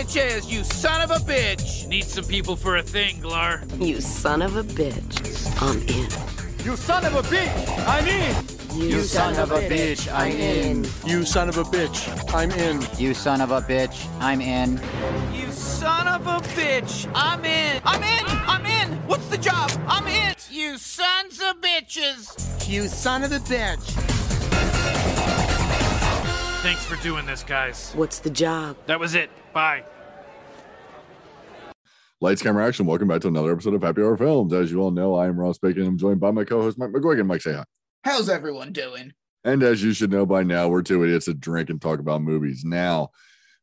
Sanchez, you son of a bitch! Need some people for a thing, Glar. You son of a bitch. I'm in. You son of a bitch! I'm in! You, son, of a bitch. I'm in. You son of a bitch! I'm in. You son of a bitch. I'm in. You son of a bitch! I'm in! I'm in! I'm in! What's the job? I'm in! You sons of bitches! You son of a bitch. Thanks for doing this, guys. What's the job? That was it. Bye. Lights, camera, action. Welcome back to another episode of Happy Hour Films. As you all know, I am Ross Bacon. I'm joined by my co-host Mike McGuigan. Mike, say hi. How's everyone doing? And as you should know by now, we're two idiots that drink and talk about movies. Now,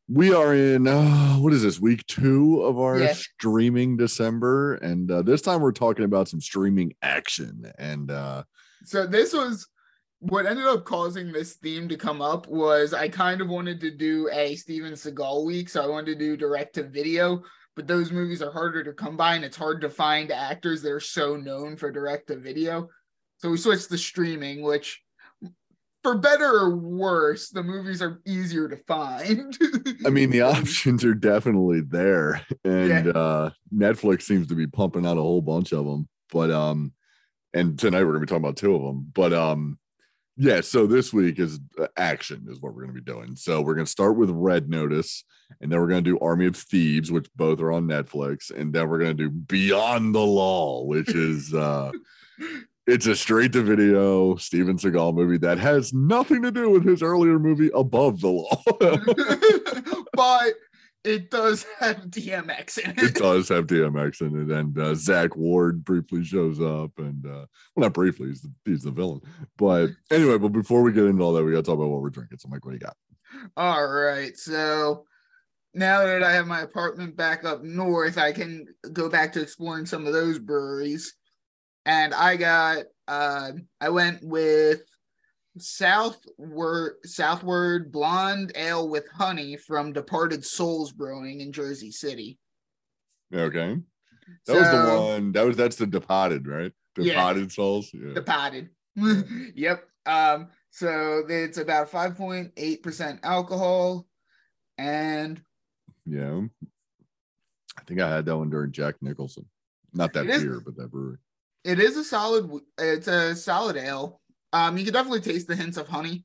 we are in uh, what is this week two of our Yeah. streaming December, and uh, this time we're talking about some streaming action. And uh, So this was what ended up causing this theme to come up was I kind of wanted to do a Steven Seagal week, so I wanted to do direct to video, but those movies are harder to come by and it's hard to find actors that are so known for direct to video. So we switched to streaming, which for better or worse, the movies are easier to find. I mean, the options are definitely there, and Yeah. uh, Netflix seems to be pumping out a whole bunch of them. But um, and tonight we're gonna be talking about two of them. But um, yeah. So this week is uh, action is what we're gonna be doing. So we're gonna start with Red Notice, and then we're gonna do Army of Thieves, which both are on Netflix, and then we're gonna do Beyond the Law, which is uh. It's a straight to video Steven Seagal movie that has nothing to do with his earlier movie Above the Law. but it does have DMX in it it. does have DMX in it, and uh, Zach Ward briefly shows up, and uh, well, not briefly, he's the, he's the villain. But anyway, but before we get into all that, we got to talk about what we're drinking. So, Mike, what do you got? All right. So now that I have my apartment back up north, I can go back to exploring some of those breweries. And I got uh I went with Southward Southward Blonde Ale with Honey from Departed Soles Brewing in Jersey City. Okay, that was the one. That was that's the Departed, right? Yeah. Departed Soles. Yeah. Departed. yep. Um, so it's about 5.8% alcohol and yeah. I think I had that one during Jack Nicholson. Not that It is- beer, but that brewery. It is a solid. It's a solid ale. Um, you can definitely taste the hints of honey.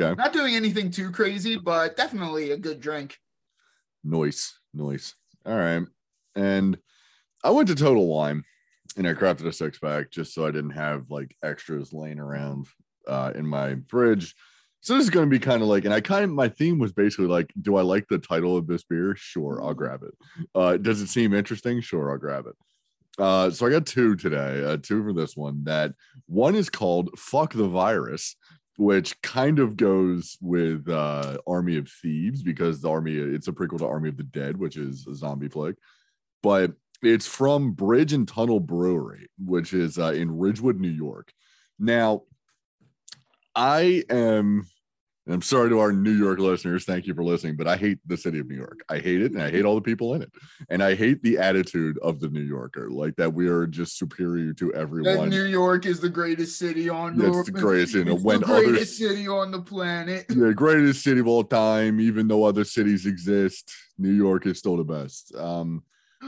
Okay. Not doing anything too crazy, but definitely a good drink. Noise, noise. All right. And I went to Total Wine and I crafted a six pack just so I didn't have like extras laying around uh, in my fridge. So this is going to be kind of like, and I kind of, my theme was basically like, do I like the title of this beer? Sure, I'll grab it. Uh, does it seem interesting? Sure, I'll grab it. Uh, so I got two today, uh, two for this one. That one is called Fuck the Virus, which kind of goes with uh, Army of Thieves because the Army, it's a prequel to Army of the Dead, which is a zombie flick. But it's from Bridge and Tunnel Brewery, which is uh, in Ridgewood, New York. Now, I am, and I'm sorry to our New York listeners. Thank you for listening, but I hate the city of New York. I hate it, and I hate all the people in it, and I hate the attitude of the New Yorker, like that we are just superior to That everyone. New York is the greatest city on That's the greatest, you know, It's when the greatest city on the planet. the greatest city of all time, even though other cities exist. New York is still the best. Um,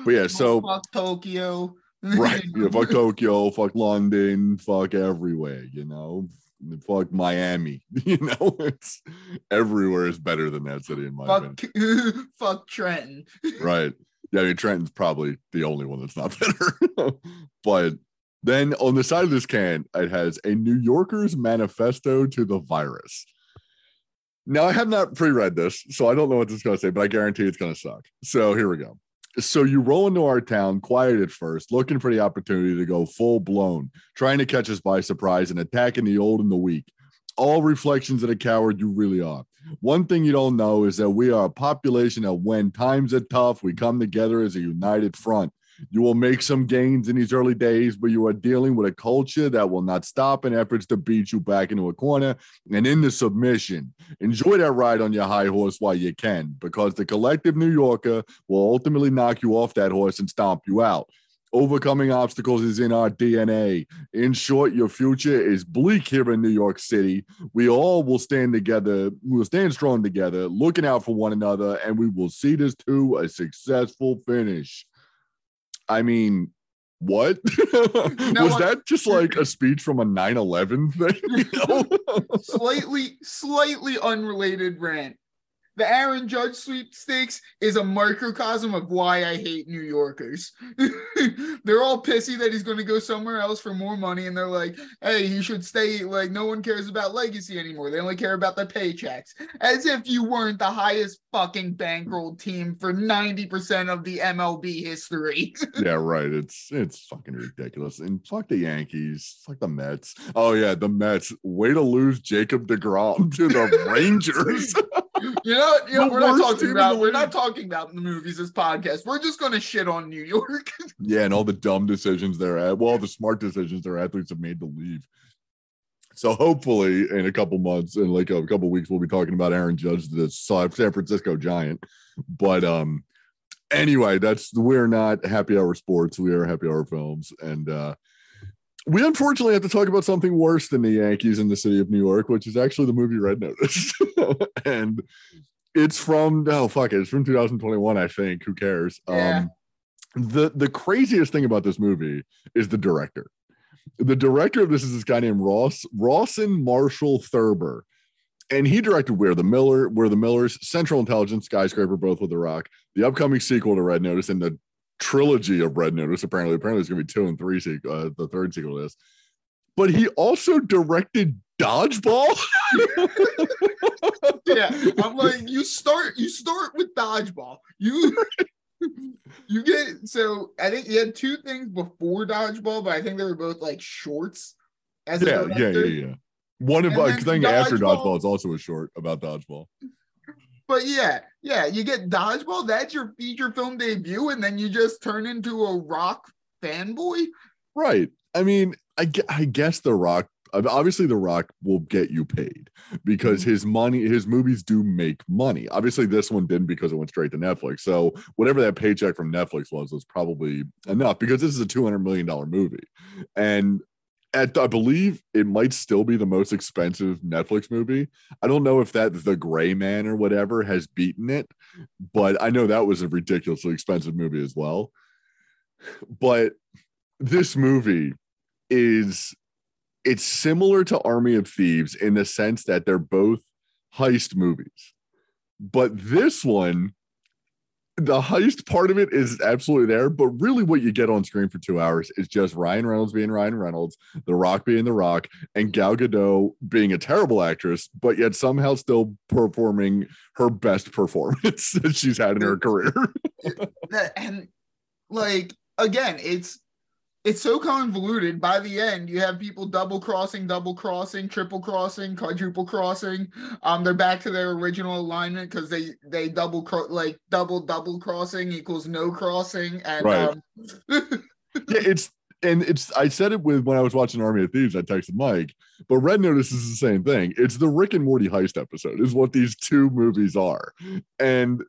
but yeah, so fuck Tokyo. right, yeah, fuck Tokyo, fuck London, fuck everywhere, you know, fuck Miami, you know, it's everywhere is better than that city in my opinion. fuck, fuck Trenton. Right. Yeah, I mean, Trenton's probably the only one that's not better. but then on the side of this can, it has a New Yorker's manifesto to the virus. Now, I have not pre read this, so I don't know what this is going to say, but I guarantee it's going to suck. So here we go. So you roll into our town, quiet at first, looking for the opportunity to go full blown, trying to catch us by surprise and attacking the old and the weak. All reflections of the coward you really are. One thing you don't know is that we are a population that when times are tough, we come together as a united front. You will make some gains in these early days, but you are dealing with a culture that will not stop in efforts to beat you back into a corner and into submission. Enjoy that ride on your high horse while you can, because the collective New Yorker will ultimately knock you off that horse and stomp you out. Overcoming obstacles is in our DNA. In short, your future is bleak here in New York City. We all will stand together, we'll stand strong together, looking out for one another, and we will see this to a successful finish. I mean, what? Was that just like a speech from a 9 11 thing? You know? slightly, slightly unrelated rant. The Aaron Judge sweepstakes is a microcosm of why I hate New Yorkers. they're all pissy that he's going to go somewhere else for more money, and they're like, "Hey, you should stay." Like, no one cares about legacy anymore. They only care about the paychecks, as if you weren't the highest fucking bankroll team for ninety percent of the MLB history. yeah, right. It's it's fucking ridiculous. And fuck the Yankees, fuck the Mets. Oh yeah, the Mets. Way to lose Jacob DeGrom to the Rangers. You know, you know we're not talking about the we're not talking about the movies this podcast. We're just gonna shit on New York. yeah, and all the dumb decisions they're at. Well, the smart decisions their athletes have made to leave. So hopefully, in a couple months, in like a couple weeks, we'll be talking about Aaron Judge, the San Francisco Giant. But um, anyway, that's we're not happy hour sports. We are happy hour films, and uh, we unfortunately have to talk about something worse than the Yankees in the city of New York, which is actually the movie Red Notice, and it's from oh fuck it, it's from 2021, I think. Who cares? Yeah. Um, the the craziest thing about this movie is the director. The director of this is this guy named Ross Rawson Marshall Thurber, and he directed We're the Miller, We're the Millers, Central Intelligence, Skyscraper, both with The Rock, the upcoming sequel to Red Notice, and the trilogy of Red Notice. Apparently, apparently, it's going to be two and three. sequ- Uh, the third sequel is, but he also directed Dodgeball. yeah, I'm like, you start you start with dodgeball. You you get so I think he had two things before dodgeball, but I think they were both like shorts. As yeah, yeah, yeah, yeah. One of then thing after Dodgeball- Dodgeball is also a short about Dodgeball. But yeah, yeah, you get dodgeball. That's your feature film debut, and then you just turn into a rock fanboy. Right. I mean, I, I guess The Rock, obviously, The Rock will get you paid because mm-hmm. his money, his movies do make money. Obviously, this one didn't because it went straight to Netflix. So, whatever that paycheck from Netflix was, was probably enough because this is a $200 million movie. And at, I believe it might still be the most expensive Netflix movie. I don't know if that The Gray Man or whatever has beaten it, but I know that was a ridiculously expensive movie as well. But this movie is it's similar to Army of Thieves in the sense that they're both heist movies. But this one, the heist part of it is absolutely there. But really, what you get on screen for two hours is just Ryan Reynolds being Ryan Reynolds, The Rock being The Rock, and Gal Gadot being a terrible actress, but yet somehow still performing her best performance that she's had in her career. And like again, it's it's so convoluted. By the end, you have people double crossing, double crossing, triple crossing, quadruple crossing. Um, they're back to their original alignment because they they double cro- like double double crossing equals no crossing, and Right. um, yeah, it's and it's I said it with when I was watching Army of Thieves, I texted Mike, but Red Notice is the same thing. It's the Rick and Morty heist episode, is what these two movies are. And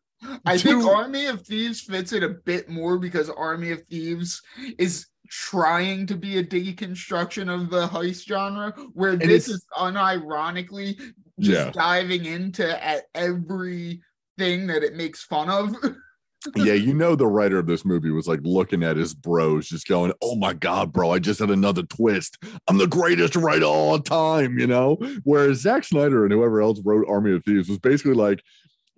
I think Army of Thieves fits it a bit more because Army of Thieves is trying to be a deconstruction of the heist genre, where this is unironically just Yeah. diving into at every thing that it makes fun of. yeah, you know the writer of this movie was like looking at his bros, just going, Oh my god, bro, I just had another twist. I'm the greatest writer of all time, you know? Whereas Zack Snyder and whoever else wrote Army of Thieves was basically like,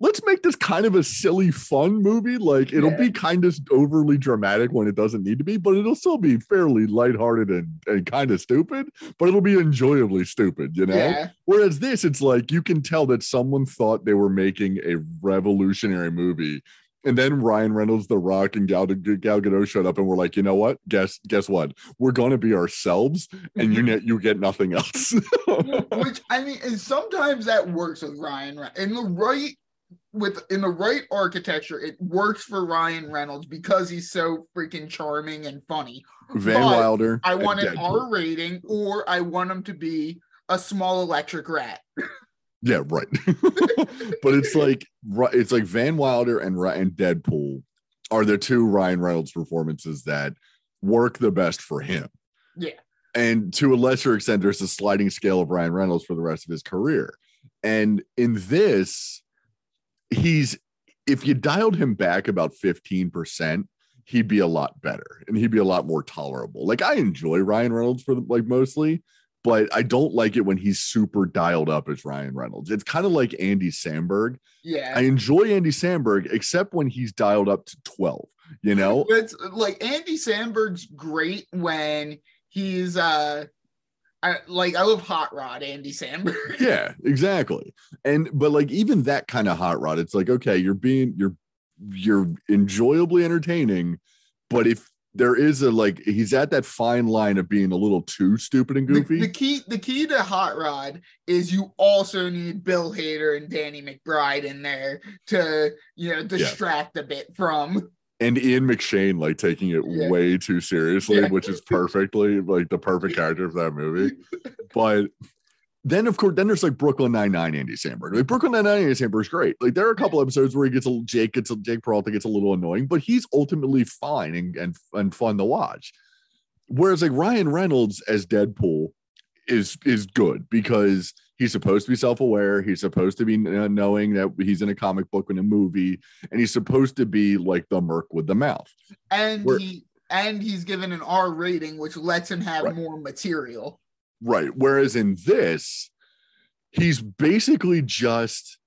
let's make this kind of a silly, fun movie. Like it'll Yeah. be kind of overly dramatic when it doesn't need to be, but it'll still be fairly lighthearted and, and kind of stupid, but it'll be enjoyably stupid, you know? yeah. Whereas this, it's like you can tell that someone thought they were making a revolutionary movie. And then Ryan Reynolds, The Rock, and Gal, Gal Gadot showed up and we're like, you know what? Guess guess what? We're going to be ourselves, and you mm-hmm. net you get nothing else. Which I mean, and sometimes that works with Ryan in the right with in the right architecture. It works for Ryan Reynolds because he's so freaking charming and funny. Van But Wilder. I want an Deadpool. R rating, or I want him to be a small electric rat. Yeah, right. but it's like it's like Van Wilder and and Deadpool are the two Ryan Reynolds performances that work the best for him. Yeah. And to a lesser extent, there's a sliding scale of Ryan Reynolds for the rest of his career. And in this, he's if you dialed him back about 15%, he'd be a lot better and he'd be a lot more tolerable. Like I enjoy Ryan Reynolds for the, like mostly, but I don't like it when he's super dialed up as Ryan Reynolds. It's kind of like Andy Samberg. Yeah. I enjoy Andy Samberg except when he's dialed up to 12, you know? It's like Andy Samberg's great when he's uh I like I love Hot Rod Andy Samberg. yeah, exactly. And but like even that kind of hot rod, it's like okay, you're being you're you're enjoyably entertaining, but if there is a like he's at that fine line of being a little too stupid and goofy. the key the key to Hot Rod is you also need Bill Hader and Danny McBride in there to you know distract a bit from and Ian McShane like taking it Yeah. way too seriously, Yeah. which is perfectly like the perfect character for that movie. But then, of course, then there's like Brooklyn Nine Nine, Andy Samberg. Like Brooklyn Nine Nine, Andy Samberg is great. Like there are a couple episodes where he gets a little Jake gets a, Jake Peralta gets a little annoying, but he's ultimately fine and and, and fun to watch. Whereas like Ryan Reynolds as Deadpool is is good because he's supposed to be self-aware he's supposed to be uh, knowing that he's in a comic book and a movie and he's supposed to be like the merc with the mouth and We're- he and he's given an R rating which lets him have Right. more material. right whereas in this he's basically just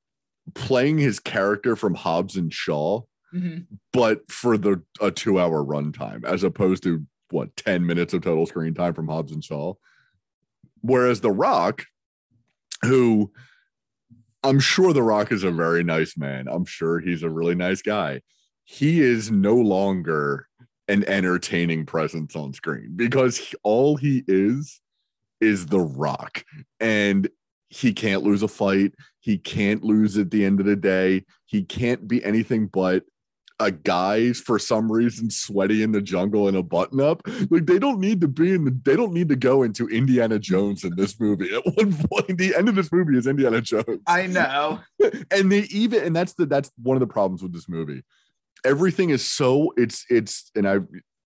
playing his character from hobbs and shaw Mhm. but for the a two hour runtime as opposed to what 10 minutes of total screen time from hobbs and shaw whereas the rock who i'm sure the rock is a very nice man. I'm sure he's a really nice guy. He is no longer an entertaining presence on screen because all he is is the rock. And he can't lose a fight. He can't lose at the end of the day. He can't be anything but a guy for some reason sweaty in the jungle in a button up. Like they don't need to be in the they don't need to go into Indiana Jones in this movie. At one point, the end of this movie is Indiana Jones. I know. and they even and that's the that's one of the problems with this movie. Everything is so it's it's and I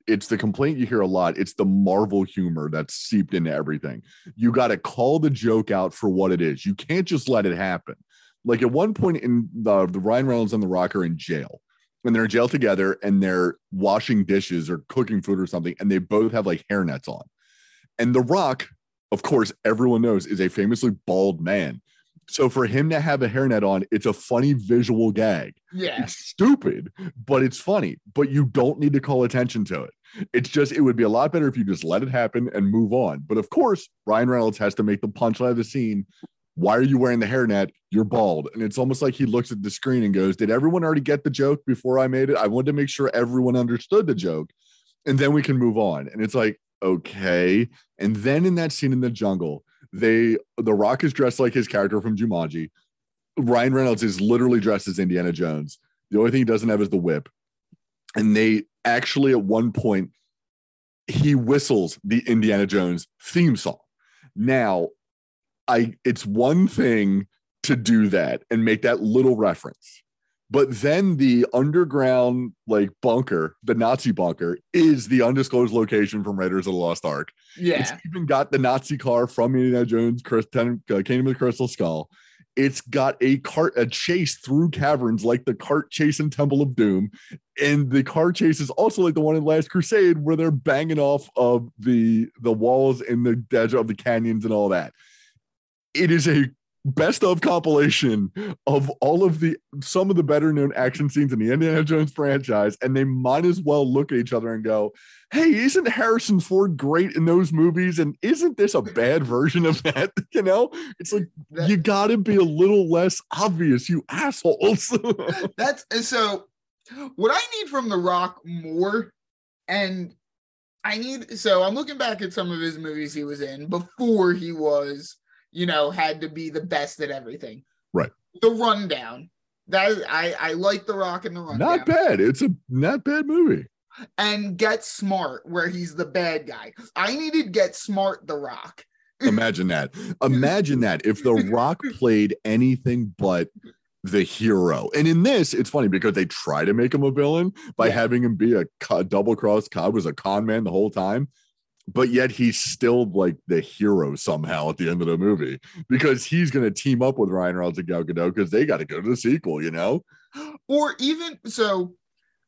it's the complaint you hear a lot. It's the Marvel humor that's seeped into everything. You got to call the joke out for what it is. You can't just let it happen. Like at one point in the, the Ryan Reynolds and the Rock are in jail, and they're in jail together, and they're washing dishes or cooking food or something, and they both have like hairnets on. And the Rock, of course, everyone knows is a famously bald man. So for him to have a hairnet on, it's a funny visual gag. Yeah. It's stupid, but it's funny. But you don't need to call attention to it. It's just it would be a lot better if you just let it happen and move on. But of course, Ryan Reynolds has to make the punchline of the scene. Why are you wearing the hairnet? You're bald. And it's almost like he looks at the screen and goes, Did everyone already get the joke before I made it? I wanted to make sure everyone understood the joke. And then we can move on. And it's like, okay. And then in that scene in the jungle, they the rock is dressed like his character from Jumanji. Ryan Reynolds is literally dressed as Indiana Jones. The only thing he doesn't have is the whip. And they actually at one point he whistles the Indiana Jones theme song. Now, I it's one thing to do that and make that little reference. But then the underground like bunker, the Nazi bunker, is the undisclosed location from Raiders of the Lost Ark. Yeah, It's even got the Nazi car from Indiana Jones, Chris, Ten, uh, Kingdom of the Crystal Skull. It's got a cart, a chase through caverns like the cart chase in Temple of Doom. And the car chase is also like the one in Last Crusade where they're banging off of the the walls in the edge of the canyons and all that. It is a best of compilation of all of the some of the better known action scenes in the Indiana Jones franchise, and they might as well look at each other and go, "Hey, isn't Harrison Ford great in those movies? And isn't this a bad version of that? You know, it's like That- you got to be a little less obvious, you assholes." That's and so what I need from The Rock more, and I need so I'm looking back at some of his movies he was in before he was, you know, had to be the best at everything. Right. The rundown. That is, I I like The Rock and the rundown. not bad. It's a not bad movie. And Get Smart, where he's the bad guy. I needed Get Smart, The Rock. Imagine that. Imagine that if The Rock played anything but the hero. And in this, it's funny because they try to make him a villain by Yeah. having him be a co- double cross Cobb was a con man the whole time. But yet he's still like the hero somehow at the end of the movie because he's going to team up with Ryan Reynolds and Gal Gadot because they got to go to the sequel, you know? Or even so,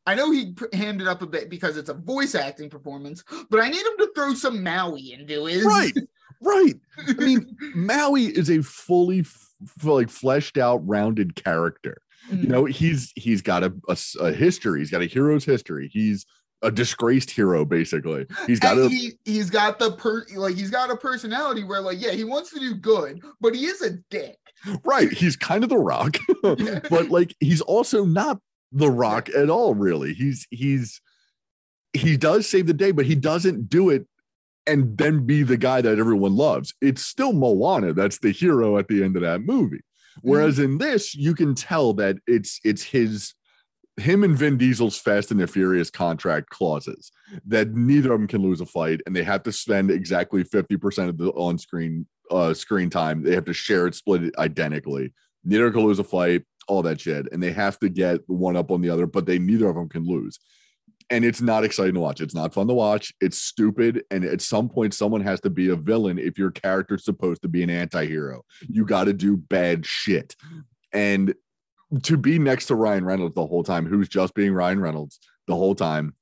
I know he hammed it up a bit because it's a voice acting performance, but I need him to throw some Maui into his Right, right. I mean, Maui is a fully f- like fleshed out, rounded character. you mm. know he's he's got a history he's got a hero's history he's a disgraced hero basically. He's got and a he he's got the per like he's got a personality where like yeah he wants to do good but he is a dick. Right he's kind of the rock but like he's also not the rock at all really. He's he's he does save the day but he doesn't do it and then be the guy that everyone loves. It's still moana that's the hero at the end of that movie. Mm-hmm. Whereas in this you can tell that it's it's his him and Vin Diesel's Fast and the Furious contract clauses that neither of them can lose a fight and they have to spend exactly 50% of the on-screen uh screen time. They have to share it, split it identically. Neither can lose a fight, all that shit. And they have to get one up on the other, but they neither of them can lose. And it's not exciting to watch. It's not fun to watch. It's stupid. And at some point, someone has to be a villain if your character's supposed to be an anti-hero. You got to do bad shit. And to be next to Ryan Reynolds the whole time, who's just being Ryan Reynolds the whole time,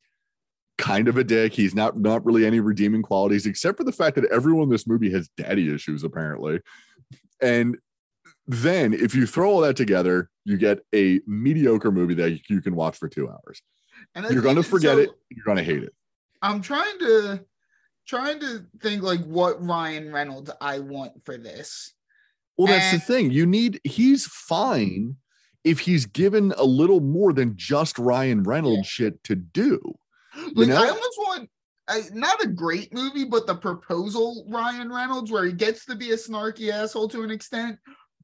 kind of a dick. He's not not really any redeeming qualities, except for the fact that everyone in this movie has daddy issues, apparently. And then if you throw all that together, you get a mediocre movie that you can watch for two hours. and You're gonna forget so it, you're gonna hate it. i'm trying to trying to think like what ryan reynolds i want for this Well, that's the thing. You need he's fine if he's given a little more than just Ryan Reynolds shit to do. like know? i almost want I, not a great movie but the proposal ryan reynolds where he gets to be a snarky asshole to an extent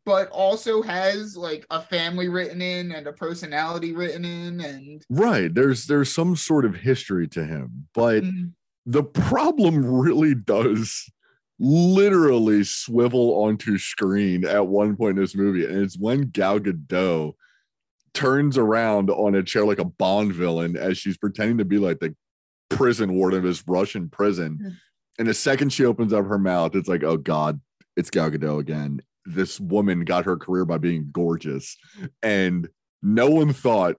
but also has like a family written in and a personality written in and Right. There's there's some sort of history to him, but Mm. the problem really does literally swivel onto screen at one point in this movie, and it's when Gal Gadot turns around on a chair like a Bond villain as she's pretending to be like the prison warden of this Russian prison. Mm. And the second she opens up her mouth, it's like, oh God, it's Gal Gadot again. This woman got her career by being gorgeous, and no one thought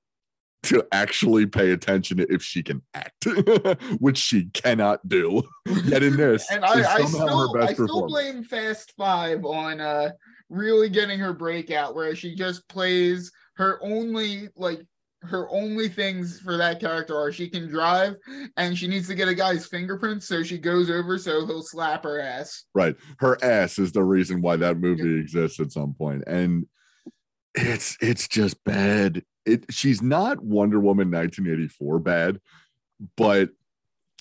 to actually pay attention if she can act, which she cannot do. Yet in this, and I, I still, her best I still blame Fast Five on uh really getting her breakout, where she just plays her only like her only things for that character are she can drive and she needs to get a guy's fingerprints, so she goes over so he'll slap her ass. right. Her ass is the reason why that movie exists at some point, and it's it's just bad. It she's not Wonder Woman 1984 bad, but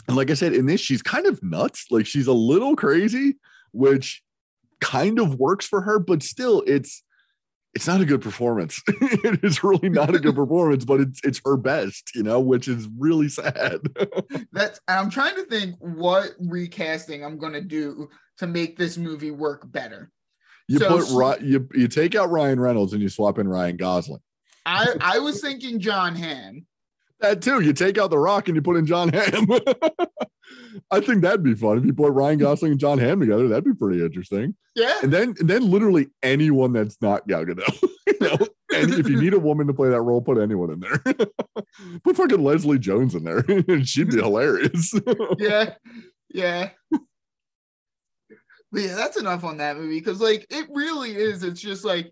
like I said, in this she's kind of nuts. Like she's a little crazy, which kind of works for her, but still, it's it's not a good performance. it is really not a good performance, but it's it's her best, you know, which is really sad. That's and I'm trying to think what recasting I'm gonna do to make this movie work better. you So- put you you take out Ryan Reynolds and you swap in Ryan Gosling. I I was thinking John Hamm. That too. You take out the Rock and you put in John Hamm. I think that'd be fun if you put Ryan Gosling and John Hamm together. That'd be pretty interesting. Yeah. And then and then literally anyone that's not Gal Gadot. you know, and if you need a woman to play that role, put anyone in there. put fucking Leslie Jones in there, and she'd be hilarious. yeah, yeah. But yeah, that's enough on that movie because, like, it really is. It's just like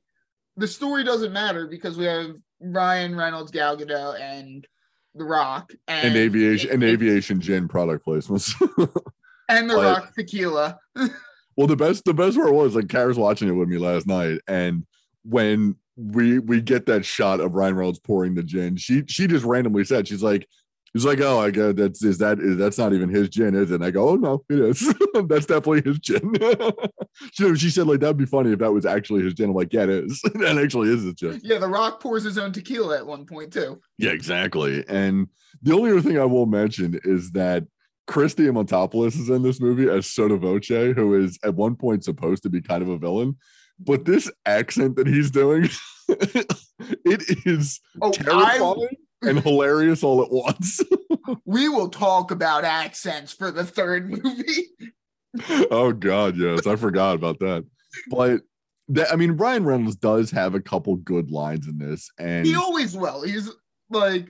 the story doesn't matter because we have Ryan Reynolds, Gal Gadot, and The Rock, and, and aviation and aviation gin product placements. and The Rock tequila. Well, the best the best part was like Kara's watching it with me last night, and when we we get that shot of Ryan Reynolds pouring the gin, she she just randomly said she's like. He's like, oh, I guess that's is that is that's not even his gin, is it? And I go, oh no, it is. that's definitely his gin. she, she said like that'd be funny if that was actually his gin. I'm like, yeah, it is. that actually is his gin. Yeah, The Rock pours his own tequila at one point too. Yeah, exactly. And the only other thing I will mention is that Chris Diamantopoulos is in this movie as Sotto Voce, who is at one point supposed to be kind of a villain. But this accent that he's doing it is Oh, I, terrifying and hilarious all at once. we will talk about accents for the third movie. oh God, yes, I forgot about that. But that I mean, Ryan Reynolds does have a couple good lines in this, and He always will. He's like,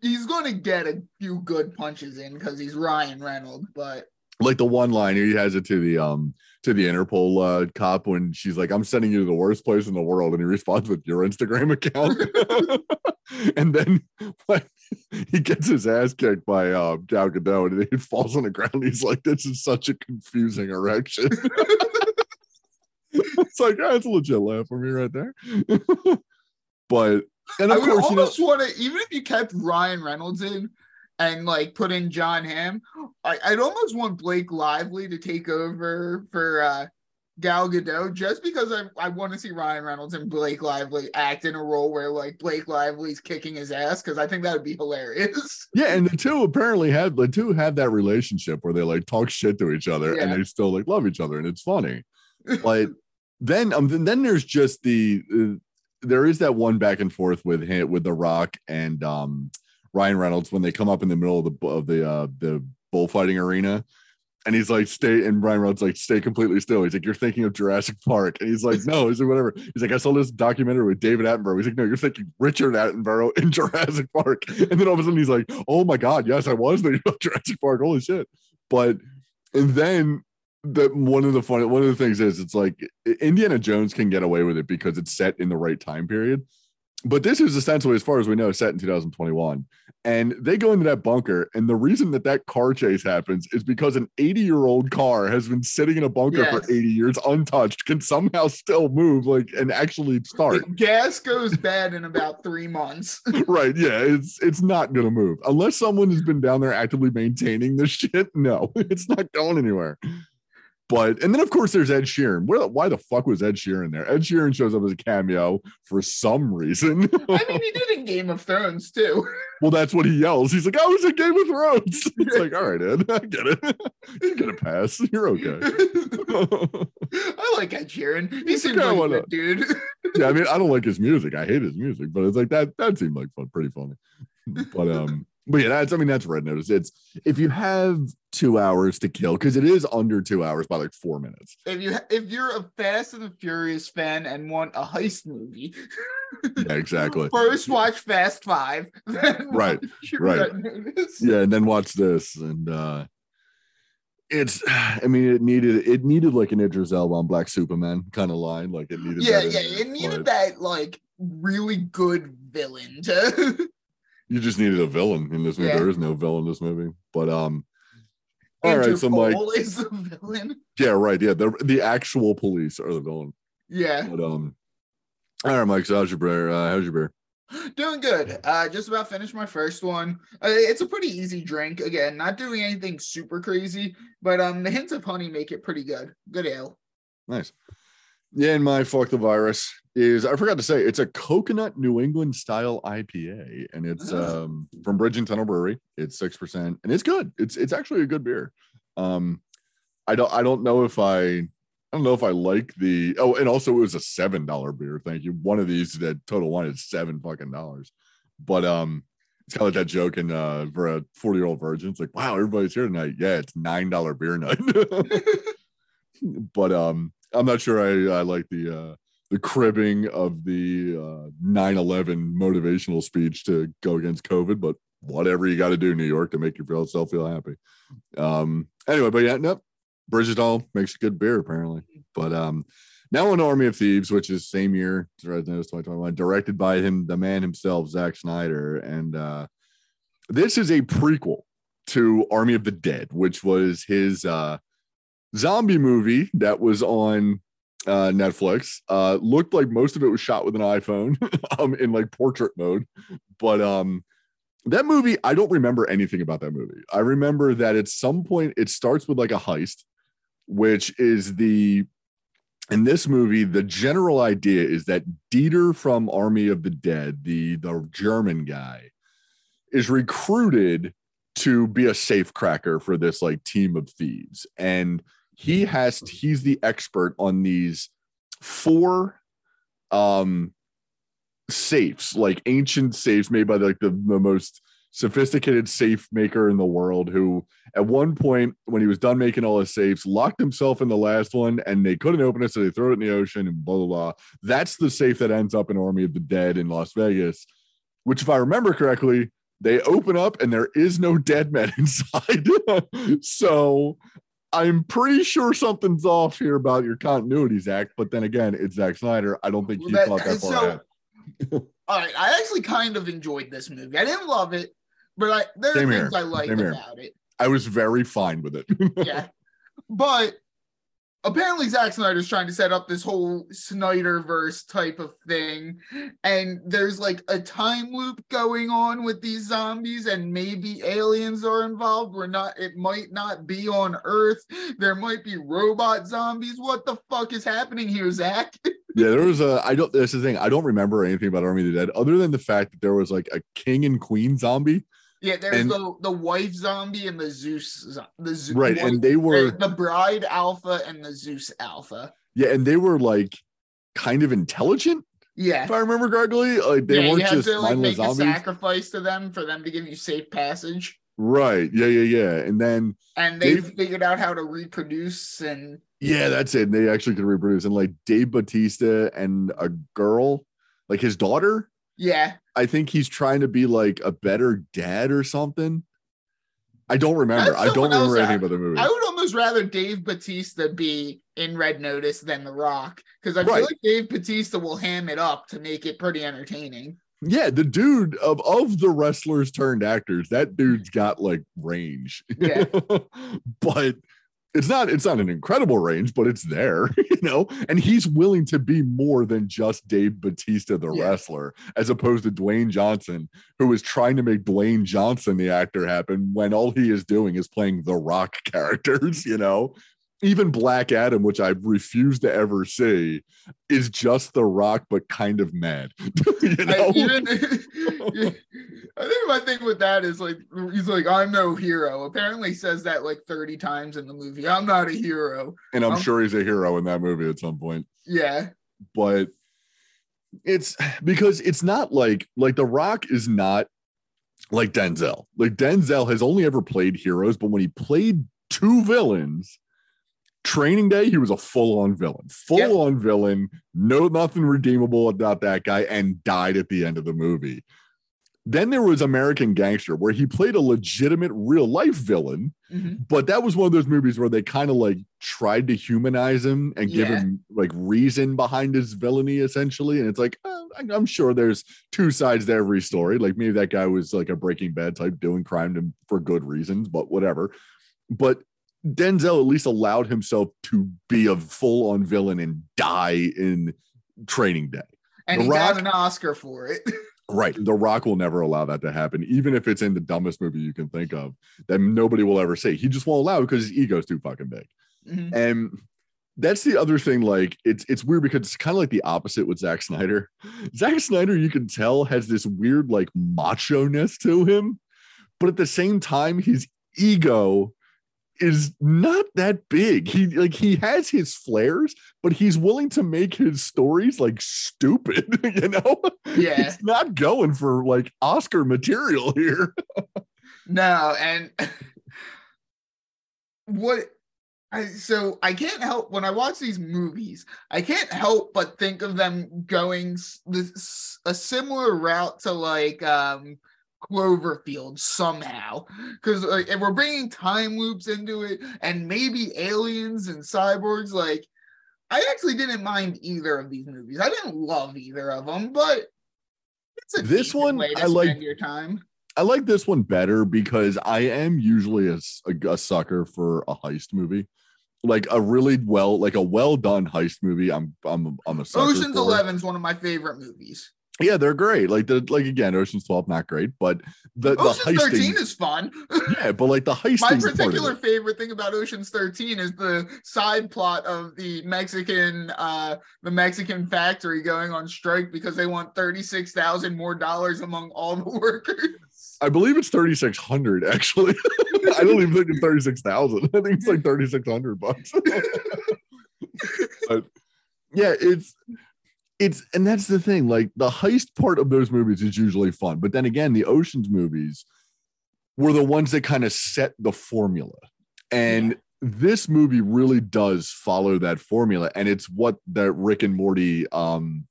he's going to get a few good punches in because he's Ryan Reynolds. But like the one line he has it to the um to the Interpol uh, cop when she's like, "I'm sending you to the worst place in the world," and he responds with your Instagram account, and then like he gets his ass kicked by uh, Gal Gadot, and he falls on the ground. He's like, "This is such a confusing erection." it's like that's a legit laugh for me right there. but and I of would course, you know, almost want to, even if you kept Ryan Reynolds in and like put in John Hamm, I, I'd almost want Blake Lively to take over for uh, Gal Gadot just because I, I want to see Ryan Reynolds and Blake Lively act in a role where like Blake Lively's kicking his ass because I think that would be hilarious. Yeah, and the two apparently have the two have that relationship where they like talk shit to each other and they still like love each other and it's funny. But then um then, then there's just the uh, there is that one back and forth with him with The Rock and um Ryan Reynolds when they come up in the middle of the of the uh the bullfighting arena. And he's like, stay, and Ryan Reynolds like, stay completely still. He's like, you're thinking of Jurassic Park. And he's like, no, he's like, whatever. He's like, I saw this documentary with David Attenborough. He's like, no, you're thinking Richard Attenborough in Jurassic Park. And then all of a sudden he's like, oh my God, yes, I was thinking Jurassic Park. Holy shit. But, and then the one of the funny, one of the things is it's like Indiana Jones can get away with it because it's set in the right time period. But this is essentially, as far as we know, set in 2021. And they go into that bunker. And the reason that that car chase happens is because an 80 year old car has been sitting in a bunker Yes. for 80 years untouched, can somehow still move, like, and actually start. Gas goes bad in about three months. right. Yeah. It's it's not gonna move. Unless someone has been down there actively maintaining this shit. No, it's not going anywhere. But and then of course there's Ed Sheeran. Where why the fuck was Ed Sheeran there? Ed Sheeran shows up as a cameo for some reason. I mean, he did in Game of Thrones too. well, that's what he yells. He's like, I was in Game of Thrones. It's like, all right, Ed, I get it. You get a pass. You're okay. I like Ed Sheeran. He seems like a good dude. yeah, I mean, I don't like his music. I hate his music, but it's like that. That seemed like fun, pretty funny. But um, but yeah, that's. I mean, that's red notice. It's if you have two hours to kill because it is under two hours by like four minutes. If you if you're a Fast and the Furious fan and want a heist movie, Yeah, exactly. first watch Fast Five, then Right, right. Yeah, and then watch this, and uh it's. I mean, it needed it needed like an Idris Elba on Black Superman kind of line. Like it needed. yeah, yeah. It needed that like really good villain to. You just needed a villain in this movie. Yeah. There is no villain in this movie, but um. All right, so Mike. Interpol is the villain. Yeah, right. Yeah, the the actual police are the villain. Yeah, But um, all right, Mike. So how's your beer? Uh, how's your beer? doing good. Uh, just about finished my first one. Uh, it's a pretty easy drink. Again, not doing anything super crazy, but um, the hints of honey make it pretty good. Good ale. Nice. Yeah, and my fuck the virus is I forgot to say it's a coconut New England style IPA, and it's Ah. um from Bridge and Tunnel Brewery. It's six percent, and it's good. It's it's actually a good beer. Um, I don't I don't know if I I don't know if I like the oh, and also it was a seven dollar beer. Thank you. One of these that Total Wine is seven fucking dollars, but um. It's kind of like that joke in uh for a 40 year old virgin. It's like, wow, everybody's here tonight. Yeah, it's nine dollar beer night. but um i'm not sure i i like the uh the cribbing of the uh 9-11 motivational speech to go against covid but whatever you got to do new york to make yourself feel happy. Um anyway but yeah nope. Bridge and Tunnel makes a good beer apparently. But um now on army of thieves which is same year as Red 2021 directed by him the man himself Zack snyder. And uh this is a prequel to army of the dead which was his uh zombie movie that was on uh, Netflix. Uh, looked like most of it was shot with an iPhone, um, in like portrait mode. But um, that movie, I don't remember anything about that movie. I remember that at some point it starts with like a heist, which is the in this movie the general idea is that Dieter from Army of the Dead, the the German guy, is recruited to be a safe cracker for this like team of thieves and he has he's the expert on these four um safes, like ancient safes made by like the, the most sophisticated safe maker in the world who at one point when he was done making all his safes locked himself in the last one and they couldn't open it so they threw it in the ocean and blah blah blah. That's the safe that ends up in army of the dead in las vegas which if i remember correctly they open up and there is no dead man inside. So i'm pretty sure something's off here about your continuity zach but then again it's Zack snyder i don't think he That- thought that far so- ahead. All right, I actually kind of enjoyed this movie. I didn't love it, but I, there are Same things here. I liked Same here. about it. i was very fine with it Yeah, but apparently Zack Snyder's trying to set up this whole Snyderverse type of thing, and there's like a time loop going on with these zombies, and maybe aliens are involved. We're not. It might not be on Earth. There might be robot zombies. What the fuck is happening here, Zack? Yeah, there was a. I don't. That's the thing. I don't remember anything about Army of the Dead other than the fact that there was like a king and queen zombie, Yeah, there's And- the the wife zombie and the Zeus the Zeus right? And they were the bride alpha and the Zeus alpha. yeah, and they were like kind of intelligent, Yeah. if I remember correctly. Like they yeah, weren't just to like make a zombies, sacrifice to them for them to give you safe passage. right? Yeah, yeah, yeah. And then And they figured out how to reproduce and yeah, that's it. And They actually could reproduce. And like Dave Batista and a girl, like his daughter. Yeah. I think he's trying to be like a better dad or something. I don't remember. I don't remember anything out- about the movie. I would almost rather Dave Batista be in Red Notice than The Rock because I Right. feel like Dave Batista will ham it up to make it pretty entertaining. Yeah, the dude of of the wrestlers turned actors, that dude's got like range. Yeah. but it's not it's not an incredible range, but it's there, you know. And he's willing to be more than just Dave Batista the Yeah. wrestler, as opposed to Dwayne Johnson, who is trying to make Dwayne Johnson the actor happen when all he is doing is playing the rock characters, you know. Even Black Adam, which I refuse to ever see, is just the rock, but kind of mad. you I, know? even, I think my thing with that is like he's like I'm no hero. Apparently says that like 30 times in the movie. I'm not a hero. and I'm Um, sure he's a hero in that movie at some point. Yeah. But it's because it's not like like The Rock is not like Denzel. Like Denzel has only ever played heroes, but when he played two villains, Training Day, he was a full-on villain, full-on villain. No, nothing redeemable about that guy, and died at the end of the movie. Then there was American Gangster, where he played a legitimate real-life villain, Mhm. but that was one of those movies where they kind of like tried to humanize him and give Yeah. him like reason behind his villainy essentially and it's like oh, i'm sure there's two sides to every story like maybe that guy was like a breaking bad type doing crime to, for good reasons but whatever but denzel at least allowed himself to be a full-on villain and die in training day And The he Rock- got an Oscar for it. Right. The Rock will never allow that to happen, even if it's in the dumbest movie you can think of, that nobody will ever see. He just won't allow it because his ego's too fucking big. Mhm. And that's the other thing. Like, it's it's weird because it's kind of like the opposite with Zack Snyder. Zack Snyder, you can tell, has this weird like macho-ness to him, but at the same time, his ego is not that big. He like he has his flares, but he's willing to make his stories like stupid, you know? Yeah. He's not going for like Oscar material here. No, and what I so I can't help when I watch these movies, I can't help but think of them going this a similar route to like um Cloverfield somehow because like if we're bringing time loops into it and maybe aliens and cyborgs like I actually didn't mind either of these movies. I didn't love either of them, but it's a This one, I like- your time. I like this one better because I am usually a, a- a sucker for a heist movie. Like a really well, like a well done heist movie. I'm I'm I'm a sucker Ocean's. Eleven is one of my favorite movies. Yeah, they're great. Like the like again, Ocean's 12, not great, but the, the Ocean's heisting, Thirteen is fun. yeah, but like the heisting. my particular favorite thing about Ocean's Thirteen is the side plot of the Mexican uh the Mexican factory going on strike because they want thirty six thousand more dollars among all the workers. I believe it's 3,600 actually. I don't even think it's 36,000. I think it's like 3,600 bucks. but yeah, it's it's and that's the thing. Like the heist part of those movies is usually fun, but then again, the oceans movies were the ones that kind of set the formula. And this movie really does follow that formula. And it's what that Rick and Morty um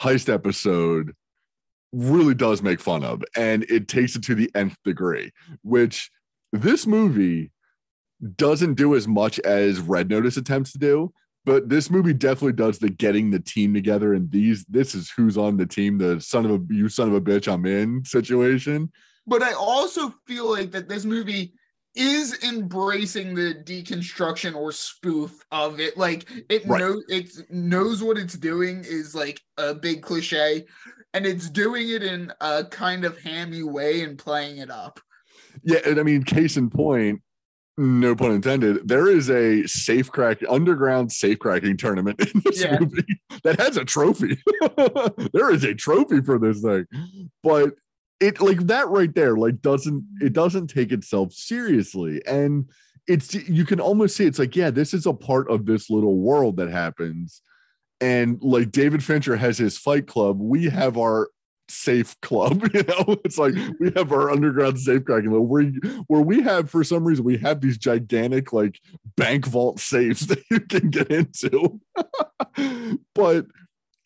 heist episode really does make fun of. And it takes it to the nth degree, which this movie doesn't do as much as Red Notice attempts to do. But this movie definitely does the getting the team together and these this is who's on the team, the son of a you son of a bitch, I'm in situation. But I also feel like that this movie is embracing the deconstruction or spoof of it. Like it Right. knows it knows what it's doing is like a big cliche, and it's doing it in a kind of hammy way and playing it up. Yeah, and I mean, case in point, no pun intended, there is a safe crack underground safe cracking tournament in this Yeah. movie that has a trophy. there is a trophy for this thing, but it like that right there, like doesn't it doesn't take itself seriously, and it's you can almost see it's like yeah, this is a part of this little world that happens. And like David Fincher has his fight club, we have our safe club you know? It's like we have our underground safe cracking where, where we have for some reason we have these gigantic like bank vault safes that you can get into. But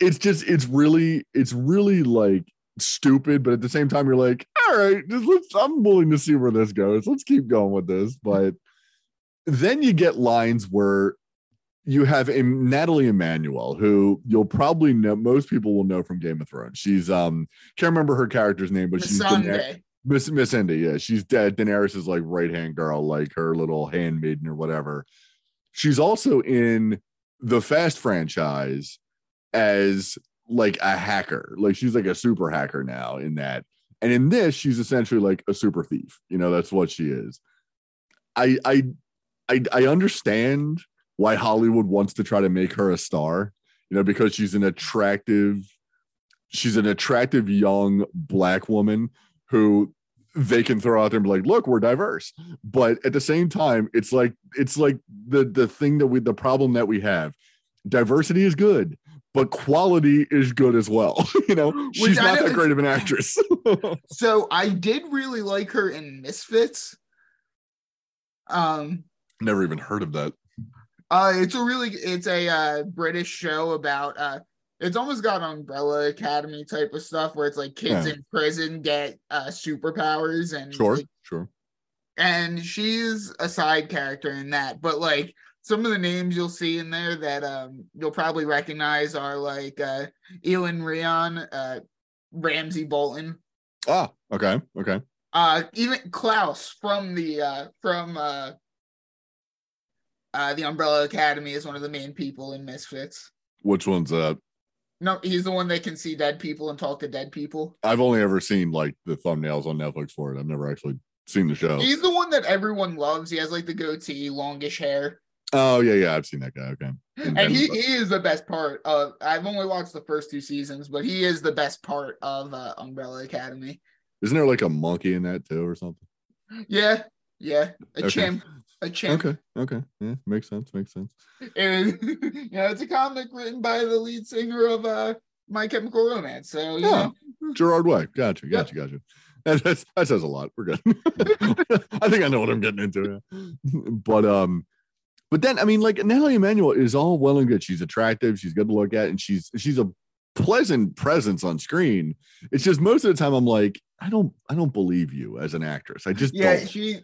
it's just it's really it's really like stupid but at the same time you're like all right let's i'm willing to see where this goes. Let's keep going with this. But then you get lines where you have a, Nathalie Emmanuel, who you'll probably know. Most people will know from Game of Thrones. She's um can't remember her character's name, but she's Daener- Miss Missandei. Yeah, she's dead. Daenerys' is like right hand girl, like her little handmaiden or whatever. She's also in the Fast franchise as like a hacker. Like she's like a super hacker now in that. And in this, she's essentially like a super thief. You know, that's what she is. I I I, I understand why Hollywood wants to try to make her a star, you know, because she's an attractive, she's an attractive young black woman who they can throw out there and be like, look, we're diverse. But at the same time, it's like it's like the the thing that we the problem that we have. Diversity is good, but quality is good as well. you know, she's I not that great of an actress. So I did really like her in Misfits. Um, Never even heard of that. Uh, it's a really it's a uh British show about uh it's almost got Umbrella Academy type of stuff where it's like kids Yeah. in prison get uh superpowers and Sure, like, sure. and she's a side character in that but like some of the names you'll see in there that um you'll probably recognize are like uh Iwan Rheon, uh Ramsay Bolton, Ah, okay, okay. uh even Klaus from the uh from uh the Umbrella Academy is one of the main people in Misfits. Which one's that? No, he's the one that can see dead people and talk to dead people. I've only ever seen like the thumbnails on Netflix for it. I've never actually seen the show. He's the one that everyone loves. He has like the goatee, longish hair. Oh yeah, yeah, I've seen that guy. Okay. And he, he is the best part of I've only watched the first two seasons, but he is the best part of uh, Umbrella Academy. Isn't there like a monkey in that too or something? Yeah, yeah. A Okay. chimp. A chimp. Okay, okay. Yeah, makes sense, makes sense. And, you know, it's a comic written by the lead singer of uh My Chemical Romance. So you Yeah. know, Gerard Way. Gotcha, gotcha, gotcha. That, that's, that says a lot. We're good. I think I know what I'm getting into. But um, but then I mean, like Nathalie Emmanuel is all well and good. She's attractive, she's good to look at, and she's she's a pleasant presence on screen. It's just most of the time I'm like, I don't I don't believe you as an actress. I just yeah, don't. she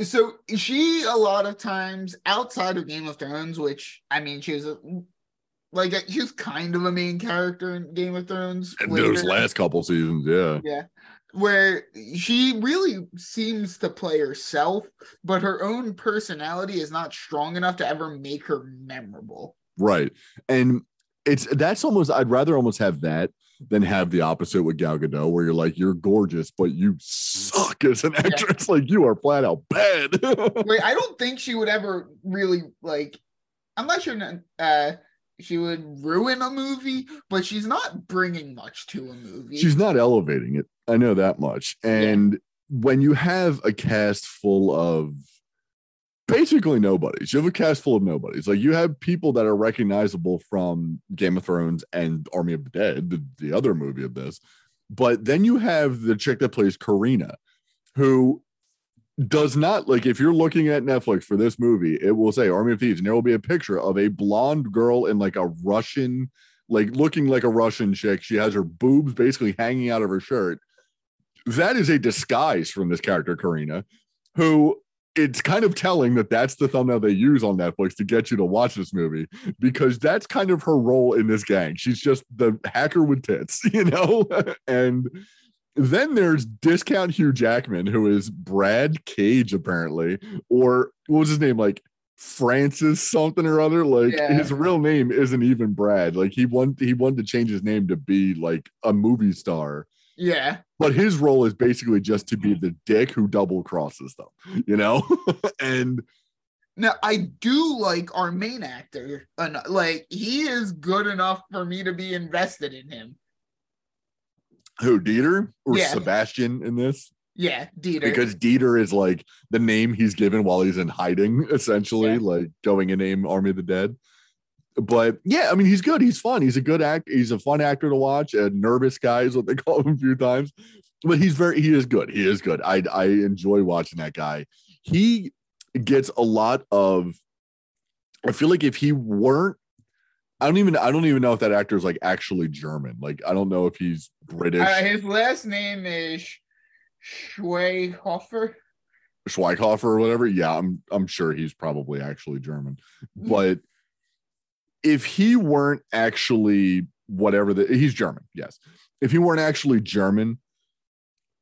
so she a lot of times outside of Game of Thrones, which I mean she was a, like a, she was kind of a main character in Game of Thrones. And those last couple seasons, yeah. Yeah. Where she really seems to play herself, but her own personality is not strong enough to ever make her memorable. Right. And it's that's almost I'd rather almost have that than have the opposite with Gal Gadot, where you're like, you're gorgeous, but you suck as an actress. Like you are flat out bad. Wait, I don't think she would ever really like. I'm not sure uh, she would ruin a movie, but she's not bringing much to a movie. She's not elevating it. I know that much. And when you have a cast full of basically nobodies. You have a cast full of nobodies. Like you have people that are recognizable from Game of Thrones and Army of the Dead, the, the other movie of this. But then you have the chick that plays Karina, who does not like if you're looking at Netflix for this movie, it will say Army of Thieves, and there will be a picture of a blonde girl in like a Russian, like looking like a Russian chick. She has her boobs basically hanging out of her shirt. That is a disguise from this character, Karina, who it's kind of telling that that's the thumbnail they use on Netflix to get you to watch this movie because that's kind of her role in this gang. She's just the hacker with tits, you know? and then there's discount Hugh Jackman, who is Brad Cage, apparently, or what was his name? Like Francis something or other. Like Yeah. his real name isn't even Brad. Like he wanted he wanted to change his name to be like a movie star. Yeah. But his role is basically just to be the dick who double crosses them, you know? and Now I do like our main actor. Like he is good enough for me to be invested in him. who Dieter or Yeah. Sebastian in this? Yeah, Dieter. Because Dieter is like the name he's given while he's in hiding, essentially, Yeah. like going in name Army of the Dead. But yeah, I mean, he's good. He's fun. He's a good act. He's a fun actor to watch. A nervous guy is what they call him a few times. But he's very, he is good. He is good. I I enjoy watching that guy. He gets a lot of. I feel like if he weren't, I don't even I don't even know if that actor is like actually German. Like I don't know if he's British. Uh, his last name is Schweighöfer. Schweighofer or whatever. Yeah, I'm I'm sure he's probably actually German. But if he weren't actually whatever the he's German, yes. If he weren't actually German,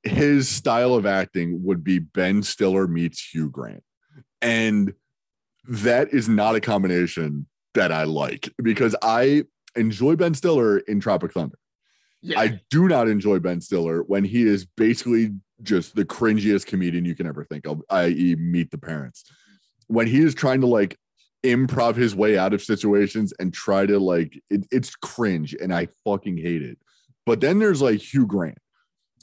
his style of acting would be Ben Stiller meets Hugh Grant. And that is not a combination that I like because I enjoy Ben Stiller in Tropic Thunder. Yeah. I do not enjoy Ben Stiller when he is basically just the cringiest comedian you can ever think of, i.e., Meet the Parents. When he is trying to like improv his way out of situations and try to like, it, it's cringe and I fucking hate it. But then there's like Hugh Grant,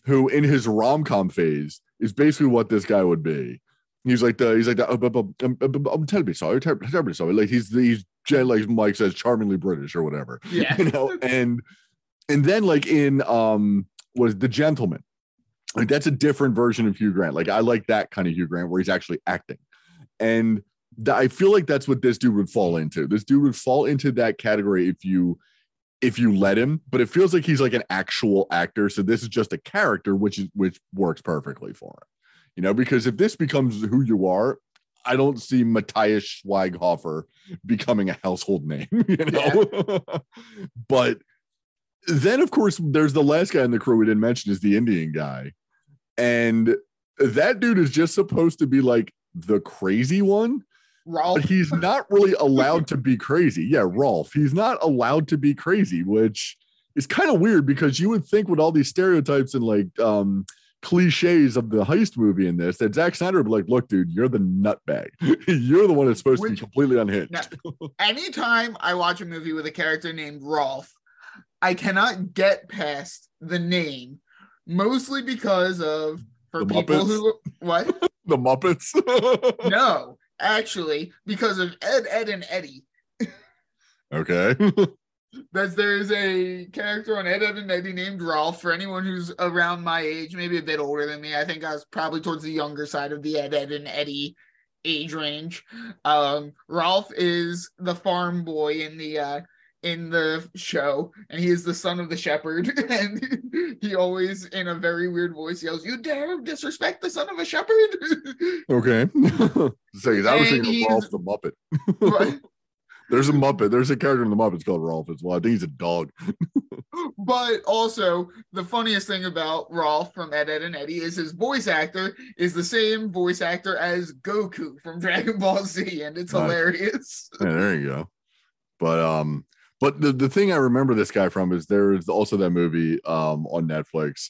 who in his rom com phase is basically what this guy would be. He's like the he's like the, uh, uh, uh, uh, I'm terribly sorry, ter- terribly sorry. Like he's he's like Mike says, charmingly British or whatever yeah. you know and and then like in um was the gentleman like that's a different version of hugh grant like i like that kind of hugh grant where he's actually acting and i feel like that's what this dude would fall into. This dude would fall into that category if you if you let him but it feels like he's like an actual actor. So this is just a character which is which works perfectly for him you know because if this becomes who you are I don't see Matthias Schweighofer becoming a household name, you know. but then, of course, there's the last guy in the crew we didn't mention is the Indian guy, and that dude is just supposed to be like the crazy one, Rolf. but he's not really allowed to be crazy. Yeah, Rolf, he's not allowed to be crazy, which is kind of weird because you would think with all these stereotypes and like um cliches of the heist movie in this that Zack Snyder would be like, look, dude, you're the nutbag. you're the one that's supposed to be completely unhinged. Now- Anytime I watch a movie with a character named Rolf, I cannot get past the name, mostly because of for The people Muppets? who what? the Muppets. no, actually, because of Ed, Edd n Eddy. okay. That's there's a character on Ed, Edd n Eddy named Rolf. For anyone who's around my age, maybe a bit older than me, I think I was probably towards the younger side of the Ed, Edd n Eddy age range. Um, Rolf is the farm boy in the uh, in the show, and he is the son of the shepherd. And he always, in a very weird voice, yells, "You dare disrespect the son of a shepherd!" okay. so And thinking he's- Rolf the Muppet. Right? There's a Muppet. There's a character in the Muppets called Rolf as well. I think he's a dog. But also, the funniest thing about Rolf from Ed, Edd n Eddy is his voice actor is the same voice actor as Goku from Dragon Ball Z, and it's Nice. hilarious. Yeah, there you go. But um, but the, the thing I remember this guy from is there is also that movie um on Netflix.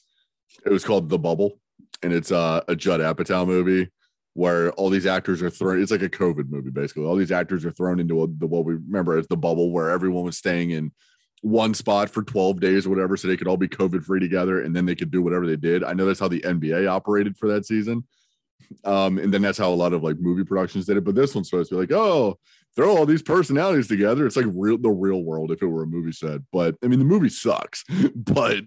It was called The Bubble, and it's uh, a Judd Apatow movie where all these actors are thrown. It's like a COVID movie, basically. All these actors are thrown into a, the what we remember as the bubble, where everyone was staying in one spot for 12 days or whatever, so they could all be COVID free together, and then they could do whatever they did. I know that's how the NBA operated for that season. Um, and then that's how a lot of like movie productions did it. But this one's supposed to be like, oh, throw all these personalities together. It's like real the real world if it were a movie set. But I mean, the movie sucks, but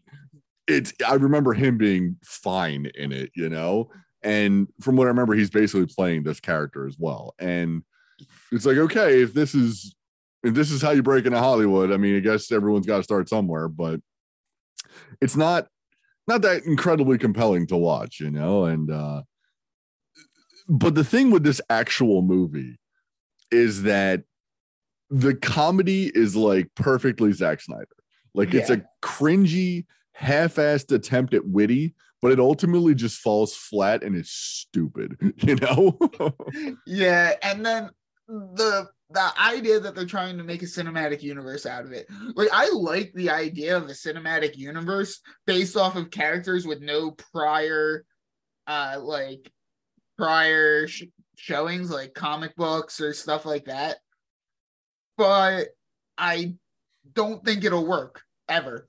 it's I remember him being fine in it, you know. And from what I remember, he's basically playing this character as well. And it's like, okay, if this is if this is how you break into Hollywood, I mean, I guess everyone's got to start somewhere, but it's not not that incredibly compelling to watch, you know. And uh but the thing with this actual movie is that the comedy is like perfectly Zack Snyder. Like it's a cringy, half-assed attempt at witty, but it ultimately just falls flat and is stupid, you know? Yeah, and then the the idea that they're trying to make a cinematic universe out of it. Like I like the idea of a cinematic universe based off of characters with no prior uh like prior sh- showings like comic books or stuff like that. But I don't think it'll work ever.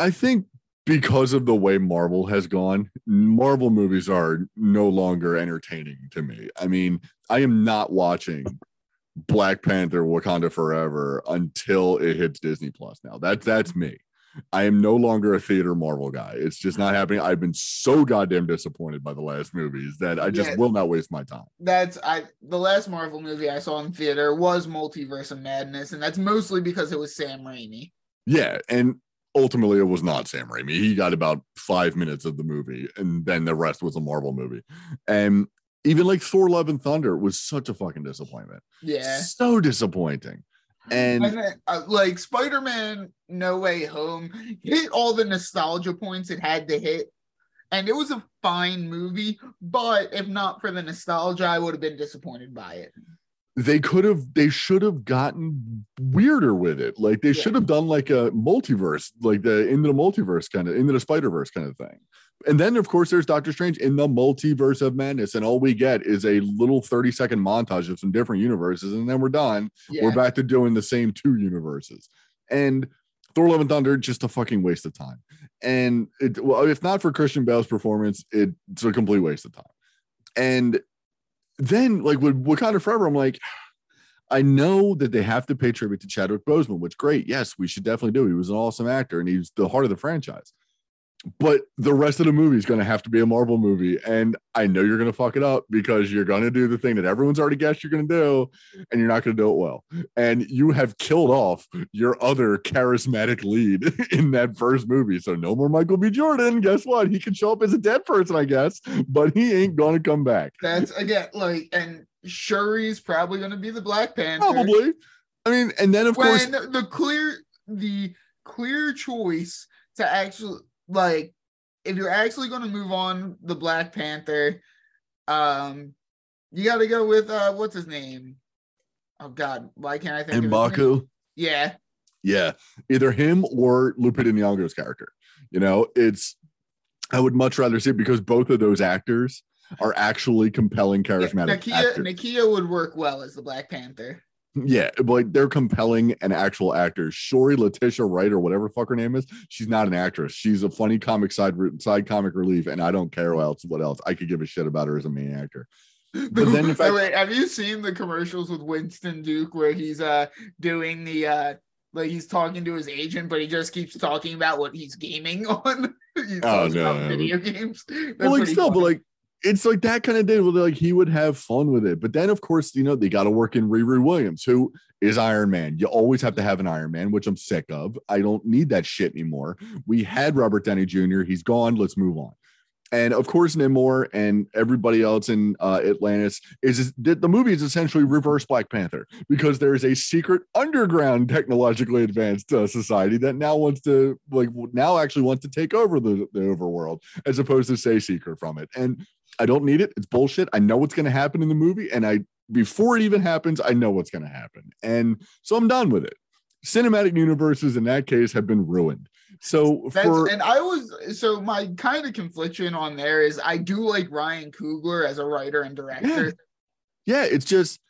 I think because of the way Marvel has gone, Marvel movies are no longer entertaining to me. I mean, I am not watching Black Panther Wakanda Forever until it hits Disney Plus now. That's that's me. I am no longer a theater Marvel guy. It's just not happening. I've been so goddamn disappointed by the last movies that I just Yeah. will not waste my time. That's I the last Marvel movie I saw in theater was Multiverse of Madness, and that's mostly because it was Sam Raimi. Yeah, and ultimately it was not Sam Raimi. He got about five minutes of the movie, and then the rest was a Marvel movie. And even like Thor: Love and Thunder was such a fucking disappointment. Yeah. so disappointing. And uh, like Spider Man No Way Home hit all the nostalgia points it had to hit. And it was a fine movie, but if not for the nostalgia, I would have been disappointed by it. they could have, they should have gotten weirder with it. Like they Yeah. should have done like a multiverse, like the into the multiverse kind of into the Spider Verse kind of thing. And then, of course, there's Doctor Strange in the multiverse of madness, and all we get is a little 30 second montage of some different universes, and then we're done. Yeah. we're back to doing the same two universes. And Thor: Love and Thunder, just a fucking waste of time. And it, well, if not for Christian Bale's performance, it's a complete waste of time. And then, like with Wakanda Forever, I'm like, I know that they have to pay tribute to Chadwick Boseman, which great, yes, we should definitely do. He was an awesome actor, and he's the heart of the franchise. But the rest of the movie is going to have to be a Marvel movie, and I know you're going to fuck it up because you're going to do the thing that everyone's already guessed you're going to do, and you're not going to do it well. And you have killed off your other charismatic lead in that first movie. So no more Michael B. Jordan. Guess what? He can show up as a dead person, I guess, but he ain't going to come back. That's again like, and Shuri's probably going to be the Black Panther. Probably. I mean, and then of course, when the clear the clear choice to actually like if you're actually going to move on the black panther um you got to go with uh what's his name oh god why can't i think of his name? Yeah Yeah, either him or Lupita Nyong'o's character. You know, it's I would much rather see it because both of those actors are actually compelling, charismatic Nakia, actors. Nakia would work well as the black panther Yeah, but like they're compelling and actual actors. Shuri Letitia Wright or whatever the fuck her name is, she's not an actress. She's a funny comic side side comic relief, and I don't care what else. What else? I could give a shit about her as a main actor. But then, fact, wait, have you seen the commercials with Winston Duke where he's uh doing the uh like he's talking to his agent, but he just keeps talking about what he's gaming on. he Oh, no, video games. They're well, like still, but like it's like that kind of day where like he would have fun with it. But then, of course, you know they got to work in Riri Williams, who is Iron Man. You always have to have an Iron Man, which I'm sick of. I don't need that shit anymore. We had Robert Downey Jr. He's gone. Let's move on. And of course, Namor and everybody else in uh, Atlantis is the, movie is essentially reverse Black Panther because there is a secret underground technologically advanced uh, society that now wants to like now actually wants to take over the, the overworld as opposed to say secret from it. And I don't need it. It's bullshit. I know what's going to happen in the movie, and I before it even happens, I know what's going to happen, and so I'm done with it. Cinematic universes in that case have been ruined. So That's for and I was so my kind of confliction on there is I do like Ryan Coogler as a writer and director. yeah, it's just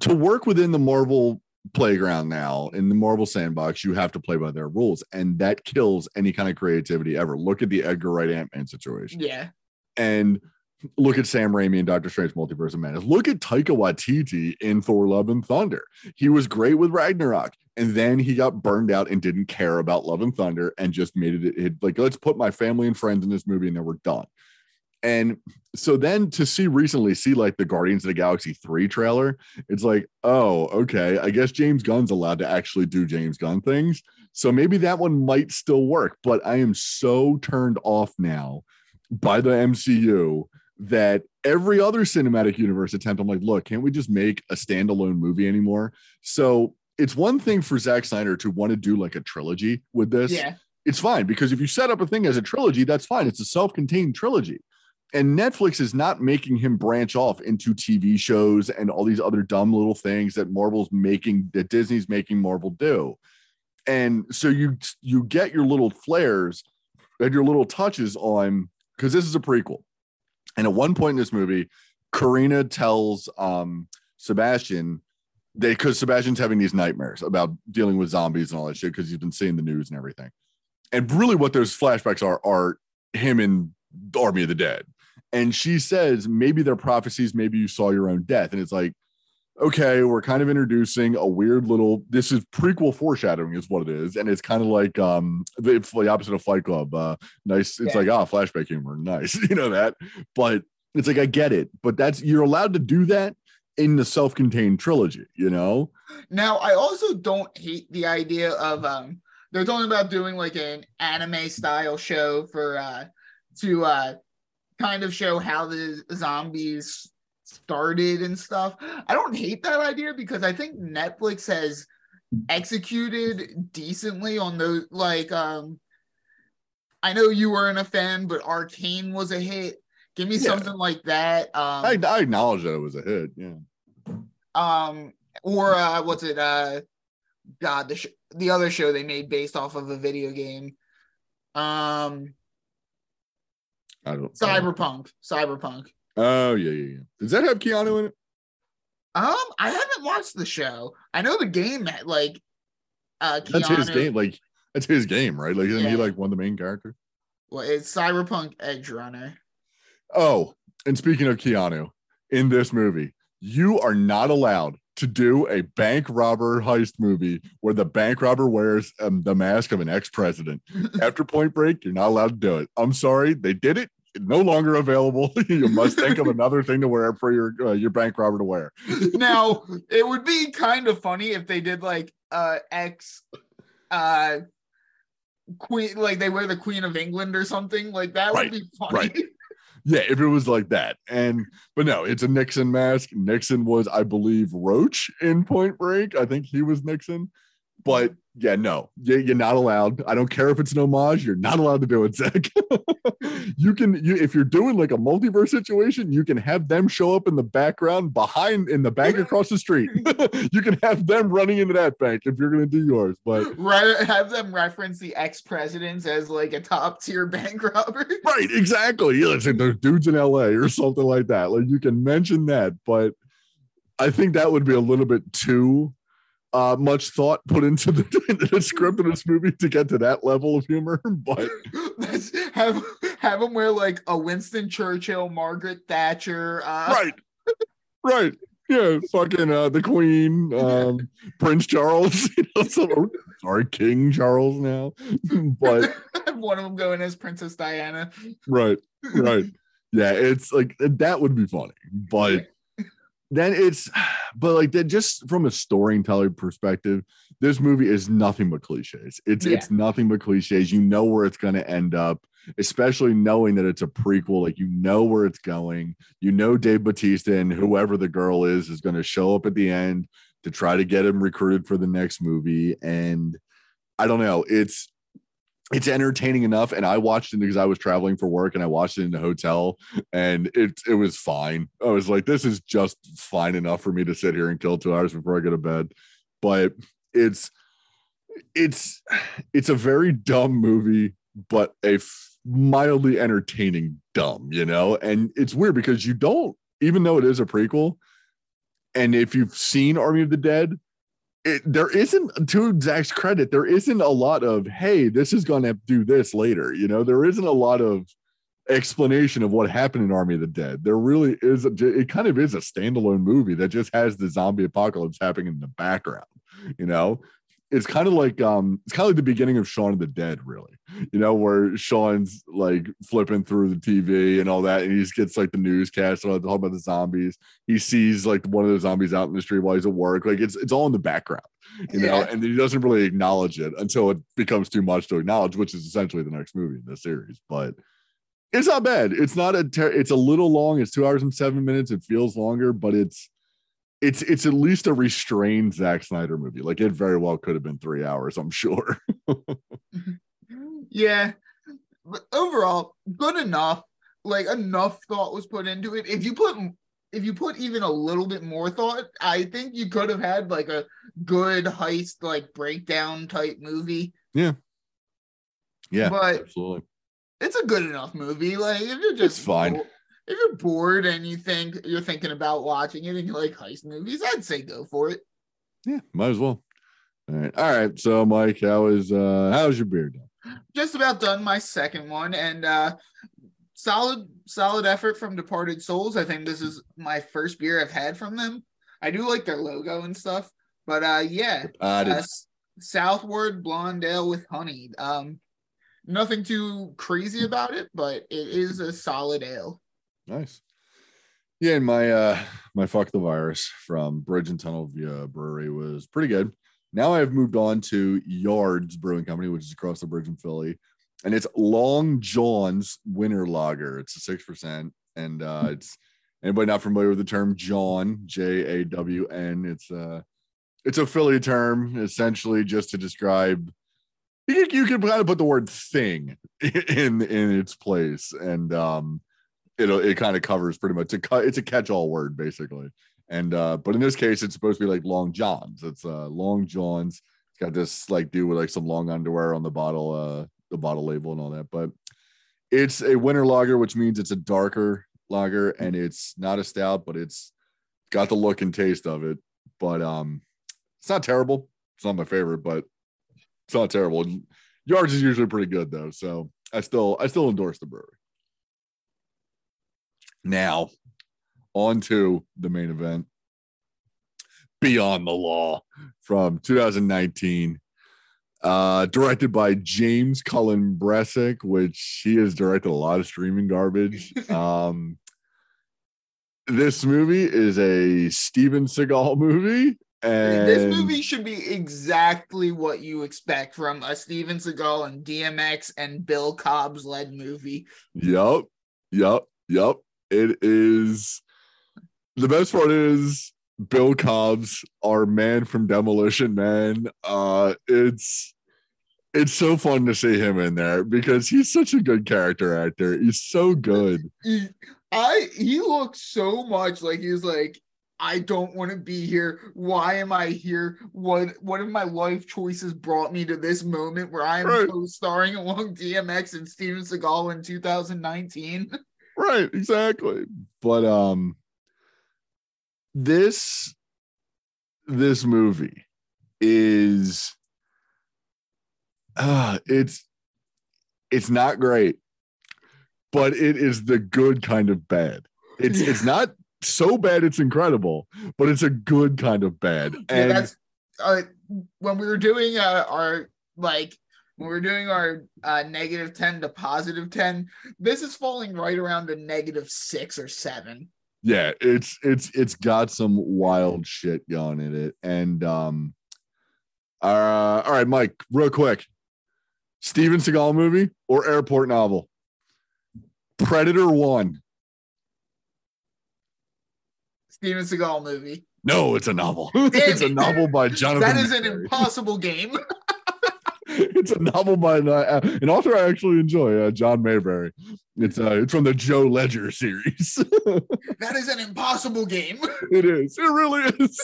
to work within the Marvel playground now in the Marvel sandbox, you have to play by their rules, and that kills any kind of creativity ever. Look at the Edgar Wright Ant Man situation. Yeah. And look at Sam Raimi and Doctor Strange Multiverse of Madness. Look at Taika Waititi in Thor Love and Thunder. He was great with Ragnarok. And then he got burned out and didn't care about Love and Thunder and just made it, it like, let's put my family and friends in this movie and then we're done. And so then to see recently see like the Guardians of the Galaxy 3 trailer, it's like, oh, okay. I guess James Gunn's allowed to actually do James Gunn things. So maybe that one might still work, but I am so turned off now by the MCU that every other cinematic universe attempt, I'm like, look, can't we just make a standalone movie anymore? So it's one thing for Zack Snyder to want to do like a trilogy with this. Yeah. It's fine because if you set up a thing as a trilogy, that's fine. It's a self contained trilogy. And Netflix is not making him branch off into TV shows and all these other dumb little things that Marvel's making, that Disney's making Marvel do. And so you you get your little flares and your little touches on because this is a prequel. And at one point in this movie, Karina tells um, Sebastian they because Sebastian's having these nightmares about dealing with zombies and all that shit because he's been seeing the news and everything. And really, what those flashbacks are are him in the Army of the Dead. And she says, maybe they're prophecies, maybe you saw your own death. And it's like, okay, we're kind of introducing a weird little this is prequel foreshadowing, is what it is. And it's kind of like um it's the opposite of Fight Club. Uh nice, it's Yeah. like ah, flashback humor, nice, you know that. But it's like I get it, but that's you're allowed to do that in the self-contained trilogy, you know? Now, I also don't hate the idea of um they're talking about doing like an anime style show for uh to uh kind of show how the zombies started and stuff. I don't hate that idea because I think Netflix has executed decently on those like um I know you weren't a fan, but Arcane was a hit. Give me Yeah. something like that. Um I, I acknowledge that it was a hit, yeah. um or uh what's it uh god the sh- the other show they made based off of a video game um I don't cyberpunk cyberpunk Oh yeah, yeah, yeah. Does that have Keanu in it? um i haven't watched the show i know the game had like uh That's his game. Like that's his game, right? Like isn't he like one of the main characters? well it's cyberpunk edge runner Oh, and speaking of Keanu, in this movie, you are not allowed to do a bank robber heist movie where the bank robber wears um, the mask of an ex-president. After Point Break, you're not allowed to do it. I'm sorry, they did it. No longer available. you must think of another thing to wear for your uh, your bank robber to wear. now it would be kind of funny if they did like uh ex uh queen like they wear the queen of england or something like that Right, would be funny right. Yeah, if it was like that. And but no, it's a Nixon mask. Nixon was, I believe, Roach in Point Break. I think he was Nixon. But yeah, no, you- you're not allowed. I don't care if it's an homage. You're not allowed to do it, Zack. you can, you if you're doing like a multiverse situation, you can have them show up in the background behind in the bank across the street. you can have them running into that bank if you're gonna do yours. But right have them reference the ex-presidents as like a top tier bank robber Right, exactly. Yeah, like there's dudes in LA or something like that. Like you can mention that, but I think that would be a little bit too uh, much thought put into the, into the script of this movie to get to that level of humor. But Let's have have them wear like a winston churchill margaret thatcher uh right, right, yeah, fucking uh, the Queen, um, Prince Charles. You know, so, sorry, King Charles now, but one of them going as princess diana right right yeah it's like that would be funny but then it's but like that just from a storytelling perspective this movie is nothing but cliches. It's Yeah. it's nothing but cliches. You know where it's going to end up especially knowing that it's a prequel. Like you know where it's going. You know Dave Bautista and whoever the girl is is going to show up at the end to try to get him recruited for the next movie. And i don't know. It's it's entertaining enough and i watched it because i was traveling for work and i watched it in the hotel and it it was fine. I was like this is just fine enough for me to sit here and kill two hours before i go to bed. But it's it's it's a very dumb movie but a f- mildly entertaining dumb you know? And it's weird because you don't even though it is a prequel and if you've seen army of the dead it, there isn't to Zack's credit, there isn't a lot of hey, this is gonna do this later. You know, there isn't a lot of explanation of what happened in Army of the Dead. There really is. It kind of is a standalone movie that just has the zombie apocalypse happening in the background. You know, it's kind of like um, it's kind of like the beginning of Shaun of the Dead, really. You know, where Shaun's like flipping through the TV and all that, and he just gets like the newscast and all talk about the zombies. He sees like one of the zombies out in the street while he's at work. Like it's it's all in the background, you know, Yeah. and he doesn't really acknowledge it until it becomes too much to acknowledge, which is essentially the next movie in the series. But it's not bad. It's not a. Ter- it's a little long. It's two hours and seven minutes. It feels longer, but it's it's it's at least a restrained Zack Snyder movie. Like it very well could have been three hours. I'm sure. Mm-hmm. Yeah. But overall, good enough. Like enough thought was put into it. If you put if you put even a little bit more thought, I think you could have had like a good heist like breakdown type movie. yeah, Yeah. But absolutely. it's a good enough movie. Like if you're just It's fine. If you're bored and you think you're thinking about watching it and you like heist movies, I'd say go for it. Yeah, might as well. All right, all right. So, Mike, how is uh how's your beer done? just about done my second one and uh solid solid effort from Departed Soles i think this is my first beer i've had from them i do like their logo and stuff but uh yeah uh, Sotto Voce blonde ale with honey um nothing too crazy about it but it is a solid ale Nice. Yeah, and my uh my fuck the virus from Bridge and Tunnel Via Brewery was pretty good. Now I've moved on to Yards Brewing Company, which is across the bridge in Philly, and it's Long Jawn's Winter Lager. It's a six percent, and uh it's anybody not familiar with the term John J A W N. It's uh it's a Philly term essentially just to describe. You, you can kind of put the word thing in in its place, and um it'll it kind of covers pretty much it's a catch-all word basically. And uh but in this case it's supposed to be like long johns. It's uh long johns. It's got this like dude with like some long underwear on the bottle uh the bottle label and all that. But it's a winter lager which means it's a darker lager and it's not a stout but it's got the look and taste of it. But um it's not terrible. It's not my favorite but it's not terrible. Yards is usually pretty good though. So i still i still endorse the brewery now, on to the main event Beyond the Law from 2019. Uh, directed by James Cullen Bressack, which he has directed a lot of streaming garbage. Um, this movie is a Steven Seagal movie. And this movie should be exactly what you expect from a steven seagal and dmx and bill cobbs led movie Yep. Yep. Yep. It is the best part is Bill Cobbs, our man from Demolition Man. Uh it's it's so fun to see him in there because he's such a good character actor. He's so good. he, I he looks so much like he's like I don't want to be here. Why am I here? What what of my life choices brought me to this moment where I am Right. co-starring along DMX and Steven Seagal in 2019? Right, exactly. But um this this movie is uh it's it's not great, but it is the good kind of bad. It's it's not so bad it's incredible, but it's a good kind of bad. yeah, And that's uh, when we were doing uh, our like when we're doing our uh, negative 10 to positive 10 this is falling right around a negative six or seven. Yeah it's it's it's got some wild shit going in it. And um uh all right mike real quick. Steven seagal movie or airport novel? Predator one. Steven Seagal movie. no it's a novel. It's a novel by jonathan That is an impossible game. it's a novel by uh, an author i actually enjoy uh, john Maberry it's uh it's from the joe ledger series That is an impossible game. It is. It really is.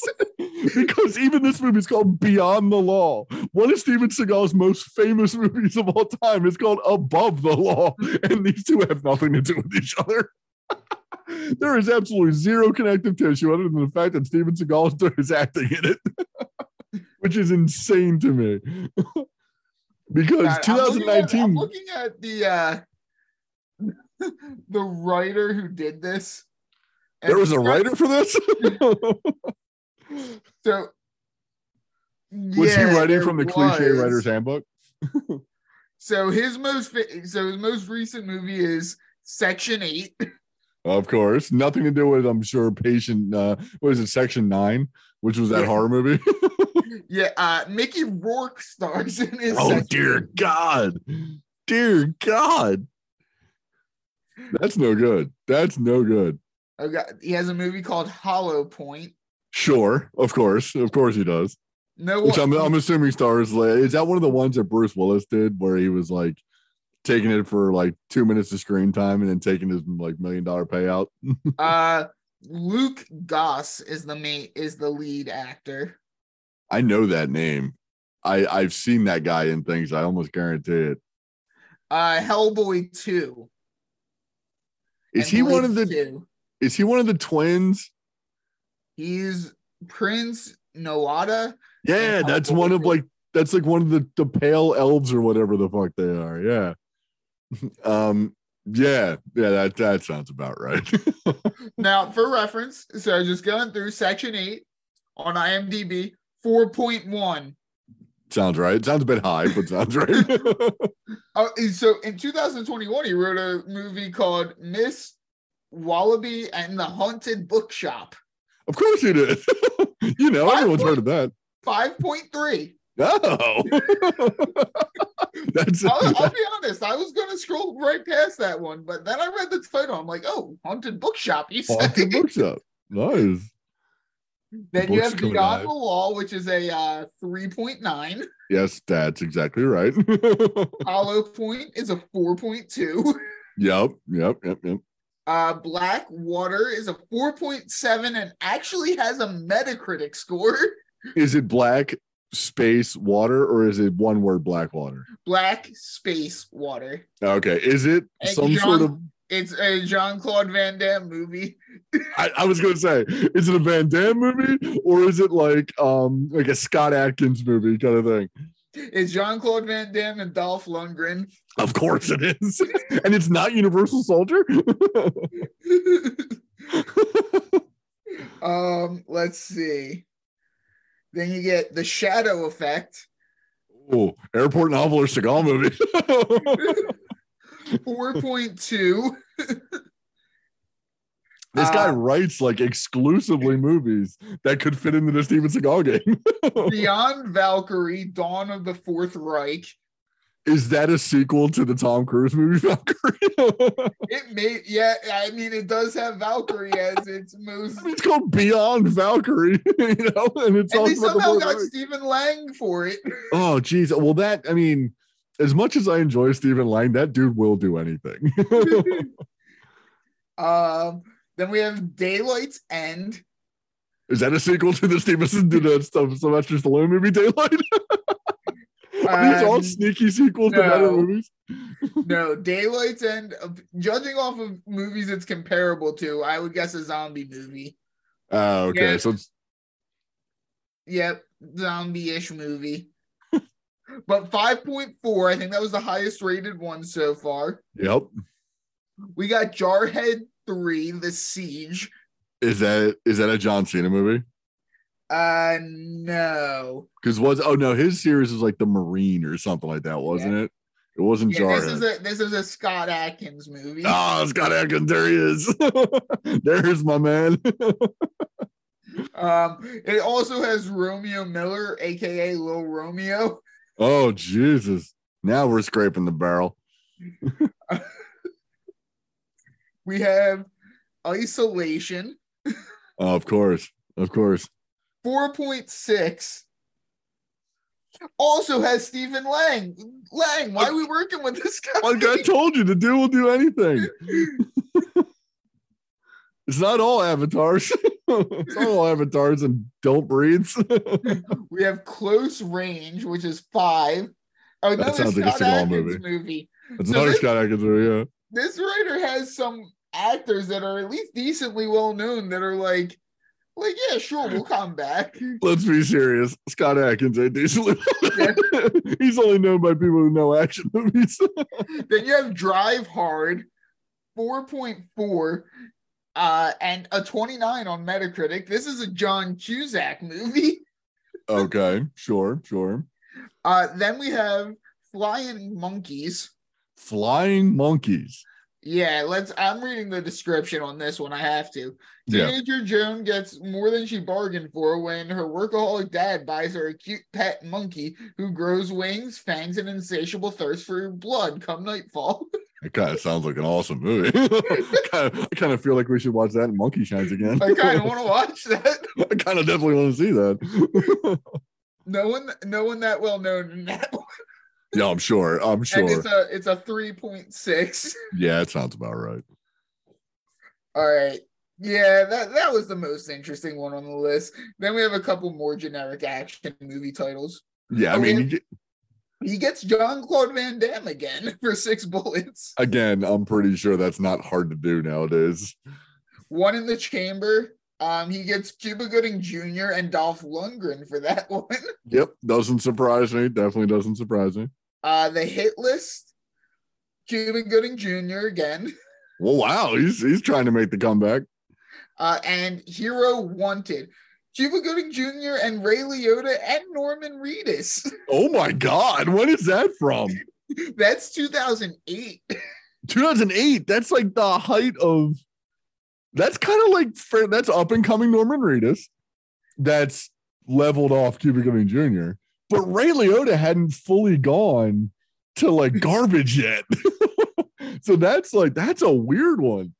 because even this movie is called Beyond the Law. One of Steven Seagal's most famous movies of all time is called Above the Law. And these two have nothing to do with each other. there is absolutely zero connective tissue other than the fact that Steven Seagal is acting in it, which is insane to me. Because God, I'm looking at- 2019. I'm looking at the uh the writer who did this. There was a writer for this. So was he writing from the cliche writer's handbook? So his most so his most recent movie is Section Eight. Of course, nothing to do with I'm sure patient. Uh, what is it, Section Nine, which was that Yeah. horror movie? Yeah, uh, Mickey Rourke stars in his. oh Section dear God, dear God, that's no good. That's no good. Okay, he has a movie called Hollow Point. Sure, of course, of course he does. No, Which I'm, I'm assuming stars. Is that one of the ones that Bruce Willis did, where he was like taking it for like two minutes of screen time and then taking his like million dollar payout? uh, Luke Goss is the main is the lead actor. I know that name. I I've seen that guy in things. I almost guarantee it. Uh, Hellboy Two. Is and he one of the? 2. Is he one of the twins? He's Prince Nuada. Yeah, that's Hellboy one of like that's like one of the the pale elves or whatever the fuck they are. Yeah. Um. Yeah. Yeah. That that sounds about right. Now, for reference, so just going through Section Eight on IMDb, four point one. sounds right. Sounds a bit high, but sounds right. Oh, so in 2021, he wrote a movie called Miss Wallaby and the Haunted Bookshop. of course he did. you know, everyone's heard of that. 5.3. Oh. that's I'll, I'll be honest, I was going to scroll right past that one, but then I read the title. I'm like, oh, Haunted Bookshop. You said. haunted bookshop. Nice. then you have Beyond the Law, which is a uh, 3.9. Yes, that's exactly right. Hollow Point is a 4.2. yep, yep, yep, yep. Uh, Black Water is a 4.7 and actually has a Metacritic score. Is it black space water or is it one word black water? Black Space Water. Okay. Is it And some sort of It's a Jean Claude Van Damme movie. I, I was gonna say, is it a Van Damme movie or is it like um like a Scott Adkins movie kind of thing? It's Jean Claude Van Damme and Dolph Lundgren. Of course it is. and it's not Universal Soldier. um, let's see. Then you get the Shadow Effect, oh, airport novel or Seagal movie. 4.2. this guy Uh, writes like exclusively movies that could fit into the Steven Seagal game. Beyond Valkyrie, Dawn of the Fourth Reich. Is that a sequel to the Tom Cruise movie Valkyrie? It may, yeah, I mean, it does have Valkyrie as its most. it's called Beyond Valkyrie, you know, and it's And all they the somehow got. Stephen Lang for it. Oh, geez. Well, that I mean, as much as I enjoy Stephen Lang, that dude will do anything. um, then we have Daylight's End. Is that a sequel to the Stevenson to the Syl- Sylvester Stallone movie Daylight? Are these all sneaky sequels to better movies? No, Daylight's End. uh, Judging off of movies it's comparable to, I would guess a zombie movie. Oh, okay. Yeah. So it's Yep, zombie-ish movie. but 5.4, I think that was the highest rated one so far. yep. We got Jarhead 3, The Siege. Is that is that a John Cena movie? Uh no. Because was oh no, his series was like the Marine or something like that, wasn't it? It wasn't Yeah, this is a this is a Scott Adkins movie. Oh, Scott Adkins, there he is. There's my man. Um, it also has Romeo Miller, aka Lil Romeo. oh Jesus. Now we're scraping the barrel. We have Isolation, Oh, of course. Of course. 4.6. Also has Stephen Lang. Lang, why are we working with this guy? Like I told you, the dude will do anything. it's not all avatars. it's not all avatars and Don't Breathes. we have Close Range, which is five. Oh, That sounds like a Scott Seagal movie. movie. It's So another this- Scott Adkins movie, yeah. This writer has some actors that are at least decently well known that are like, like, yeah, sure, we'll come back. Let's be serious. Scott Adkins ain't decently. He's only known by people who know action movies. then you have Drive Hard, 4.4 uh, and a 29 on Metacritic. This is a John Cusack movie. Okay, sure, sure. Uh, then we have Flying Monkeys. Flying monkeys. Yeah, let's. I'm reading the description on this one. I have to. Yeah. Joan gets more than she bargained for when her workaholic dad buys her a cute pet monkey who grows wings, fangs, and insatiable thirst for blood come nightfall. It kind of sounds like an awesome movie. kind of, I kind of feel like we should watch that in Monkey Shines again. I kind of want to watch that. I kind of definitely want to see that. No one, no one that well known in that one. Yeah, I'm sure. I'm sure. And it's a it's a 3.6. Yeah, it sounds about right. All right. Yeah, that, that was the most interesting one on the list. Then we have a couple more generic action movie titles. Yeah, I Oh, mean, yeah. you get- He gets Jean-Claude Van Damme again for six bullets. again, I'm pretty sure that's not hard to do nowadays. One in the chamber. Um, he gets Cuba Gooding Jr. and Dolph Lundgren for that one. Yep, doesn't surprise me. Definitely doesn't surprise me. Uh, the hit list. Cuba Gooding Jr. again. Well, wow, he's he's trying to make the comeback. Uh, and Hero Wanted. Cuba Gooding Jr. and Ray Liotta and Norman Reedus. Oh my God, what is that from? That's 2008. 2008. That's like the height of. That's kind of like that's up and coming Norman Reedus. That's leveled off Cuba Gooding Jr. But Ray Liotta hadn't fully gone to like garbage yet. so that's like that's a weird one.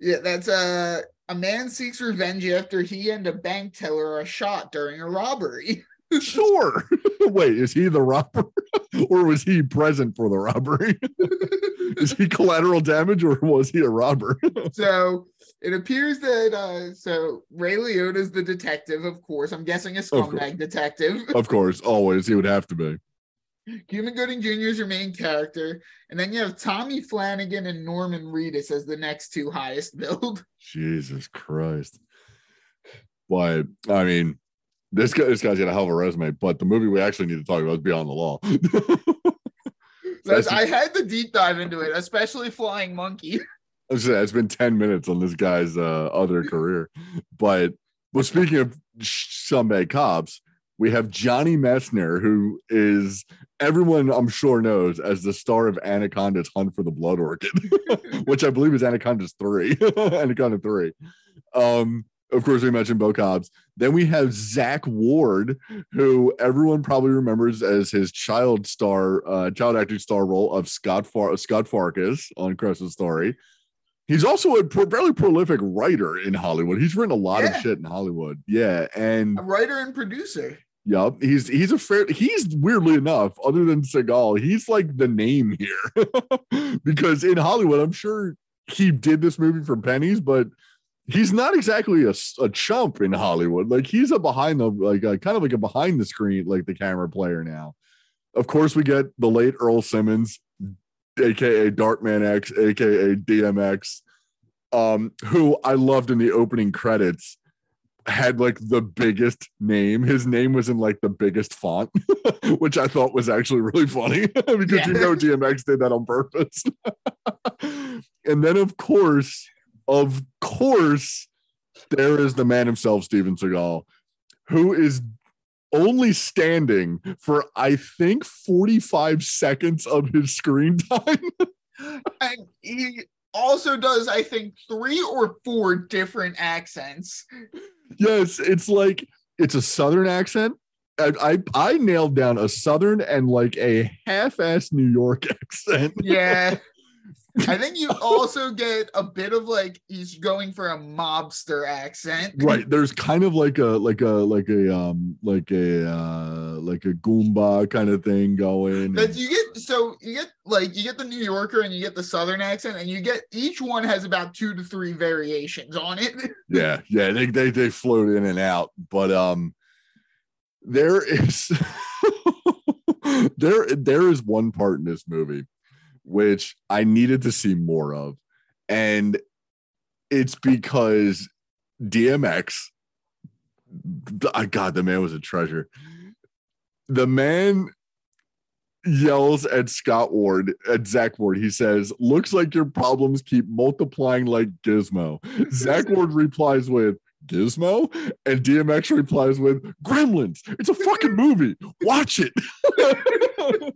Yeah, that's uh, a man seeks revenge after he and a bank teller are shot during a robbery. Sure. Wait, is he the robber or was he present for the robbery? is he collateral damage or was he a robber? so it appears that uh, so Ray Liotta's the detective, of course. I'm guessing a scumbag detective. of course, always he would have to be. Cuba Gooding Jr. is your main character, and then you have Tommy Flanagan and Norman Reedus as the next two highest billed. Jesus Christ. But I mean, this guy, this guy's got a hell of a resume. But the movie we actually need to talk about is Beyond the Law. I had to deep dive into it, especially Flying Monkey. It's been 10 minutes on this guy's uh, other career. But well, speaking of scumbag cops, we have Johnny Messner, who is everyone I'm sure knows as the star of Anacondas Hunt for the Blood Orchid, which I believe is Anacondas three. Anaconda three. Um, of course, we mentioned Bo Cobbs. Then we have Zach Ward, who everyone probably remembers as his child star, uh, child acting star role of Scott Far- Scott Farkas on Christmas Story. He's also a pro- fairly prolific writer in Hollywood. He's written a lot Yeah. of shit in Hollywood. Yeah, and A writer and producer. Yup, he's he's a fair. He's weirdly enough, other than Seagal, he's like the name here because in Hollywood, I'm sure he did this movie for pennies, but he's not exactly a chump in Hollywood. Like he's a behind the like a, kind of like a behind the screen like the camera player now. Of course, we get the late Earl Simmons, aka Dark Man X, aka DMX, um, who I loved in the opening credits had like the biggest name. His name was in like the biggest font, which I thought was actually really funny because Yeah. you know DMX did that on purpose. and then of course, of course, there is the man himself, Steven Seagal, who is only standing for I think 45 seconds of his screen time. And he also does, I think, three or four different accents. yes, it's like it's a southern accent. I, I I nailed down a southern and like a half-ass New York accent. Yeah. I think you also get a bit of like he's going for a mobster accent. Right. There's kind of like a like a like a um like a uh like a Goomba kind of thing going. That you get so you get like you get the New Yorker and you get the Southern accent, and you get each one has about two to three variations on it. yeah, yeah, they they they float in and out, but um there is there there is one part in this movie which I needed to see more of and it's because DMX I god the man was a treasure the man yells at Scott Ward, at Zach Ward. He says, Looks like your problems keep multiplying like Gizmo. Zach Ward replies with, Gizmo? And DMX replies with, Gremlins. It's a fucking movie. Watch it.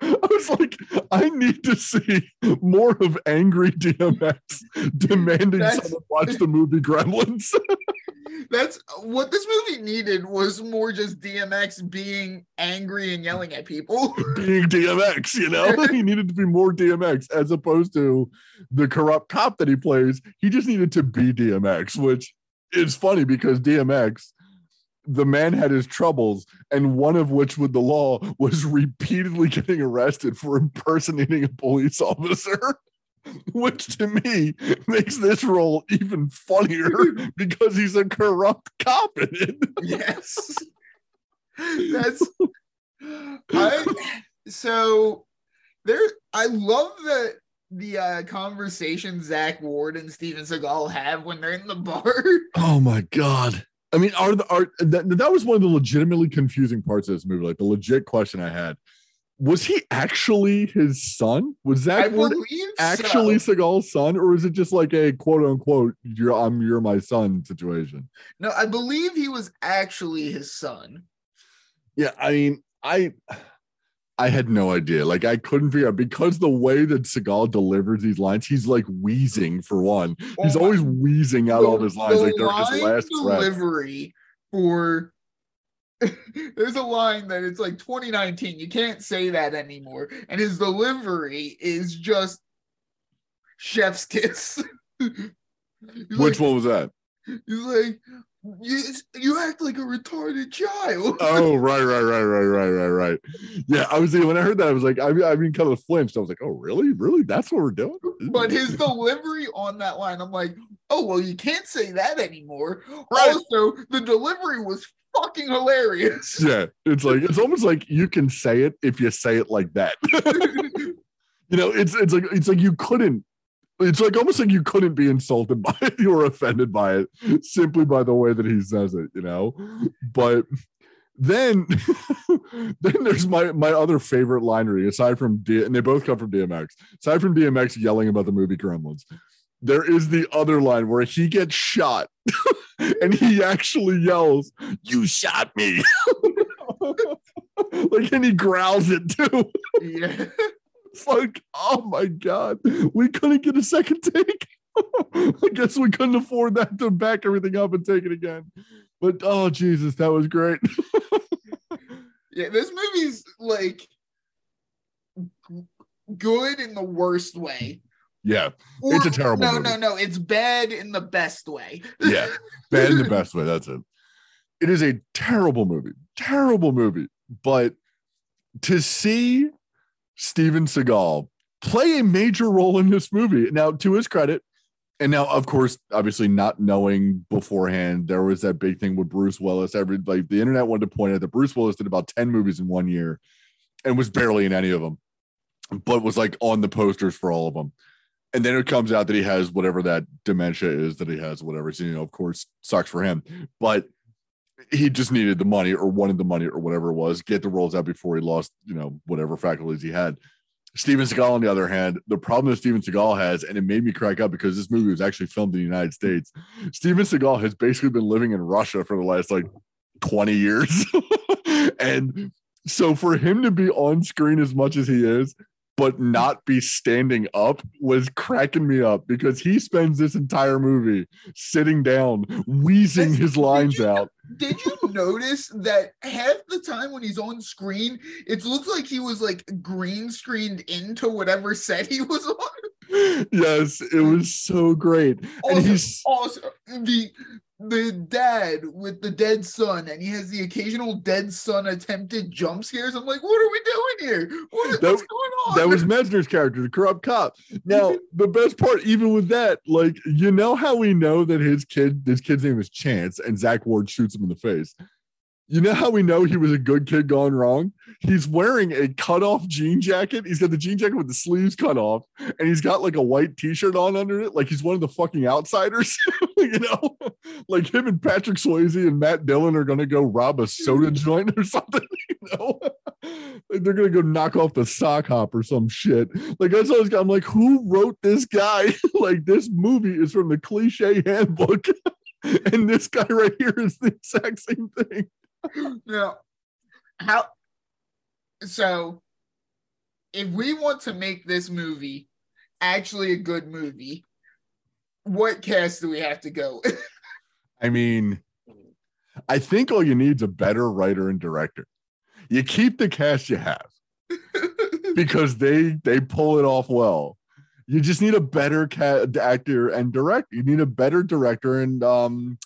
I was like, I need to see more of angry DMX demanding That's- someone watch the movie Gremlins. That's what this movie needed was more just DMX being angry and yelling at people. being DMX, you know, he needed to be more DMX as opposed to the corrupt cop that he plays. He just needed to be DMX, which is funny because DMX, the man had his troubles, and one of which with the law was repeatedly getting arrested for impersonating a police officer. Which to me makes this role even funnier because he's a corrupt cop in it. yes. That's I so there I love the the uh conversation Zach Ward and Steven Seagal have when they're in the bar. Oh my god. I mean, are the are that, that was one of the legitimately confusing parts of this movie. Like the legit question I had. Was he actually his son? Was I that Ward actually so. Seagal's son, or is it just like a quote unquote you're I'm you're my son situation? No, I believe he was actually his son. Yeah, I mean, I I had no idea. Like I couldn't figure out because the way that Seagal delivers these lines, he's like wheezing for one. He's Oh always wheezing out all his lines the like they're his line last breath. delivery for there's a line that it's like 2019 you can't say that anymore and his delivery is just chef's kiss Which like, one was that? he's like you, you act like a retarded child Oh, right, right, right, right, right, right, right. Yeah, I was when I heard that, I was like, I mean, I mean, kind of flinched. I was like, oh, really, really? That's what we're doing. but his delivery on that line i'm like oh well you can't say that anymore Right. also the delivery was fucking hilarious yeah, it's like it's almost like you can say it if you say it like that. you know, it's it's like it's like you couldn't. It's like almost like you couldn't be insulted by it You were offended by it simply by the way that he says it. You know, but then then there's my my other favorite linery aside from D, and they both come from DMX. Aside from DMX yelling about the movie Gremlins, there is the other line where he gets shot and he actually yells, "You shot me!" like, and he growls it too. yeah It's like, oh my god, we couldn't get a second take. I guess we couldn't afford that to back everything up and take it again. But oh Jesus, that was great. Yeah, this movie's like good in the worst way. yeah, It's a terrible No, movie. no, no. It's bad in the best way. Yeah. bad in the best way. That's it. It is a terrible movie, terrible movie. But to see Steven Seagal play a major role in this movie, now to his credit, and now of course, obviously not knowing beforehand, there was that big thing with Bruce Willis. Every like the internet wanted to point out that Bruce Willis did about 10 movies in one year and was barely in any of them, but was like on the posters for all of them. And then it comes out that he has whatever that dementia is that he has, whatever. So, you know, of course, sucks for him. But he just needed the money or wanted the money or whatever it was, get the roles out before he lost, you know, whatever faculties he had. Steven Seagal, on the other hand, the problem that Steven Seagal has, and it made me crack up because this movie was actually filmed in the United States. Steven Seagal has basically been living in Russia for the last like 20 years. and so for him to be on screen as much as he is, but not be standing up was cracking me up because he spends this entire movie sitting down, wheezing his lines you- out. Did you notice that half the time when he's on screen, it looks like he was like green screened into whatever set he was on? yes, it was so great. And he's also the the dad with the dead son, and he has the occasional dead son attempted jump scares. I'm like, what are we doing here? What is That- what's going on? that was Messner's character, the corrupt cop. Now, the best part, even with that, like you know how we know that his kid, his kid's name is Chance, and Zach Ward shoots him in the face. You know how we know he was a good kid gone wrong? He's wearing a cut-off jean jacket. He's got the jean jacket with the sleeves cut off, and he's got like a white t-shirt on under it, like he's one of the fucking outsiders. you know, like him and Patrick Swayze and Matt Dillon are gonna go rob a soda joint or something. You know, like they're gonna go knock off the sock hop or some shit. Like that's always I'm like, who wrote this guy? like this movie is from the cliche handbook, and this guy right here is the exact same thing. No. How so if we want to make this movie actually a good movie, what cast do we have to go? with? I mean, I think all you need is a better writer and director. You keep the cast you have because they they pull it off well. You just need a better ca- actor and director. You need a better director and um,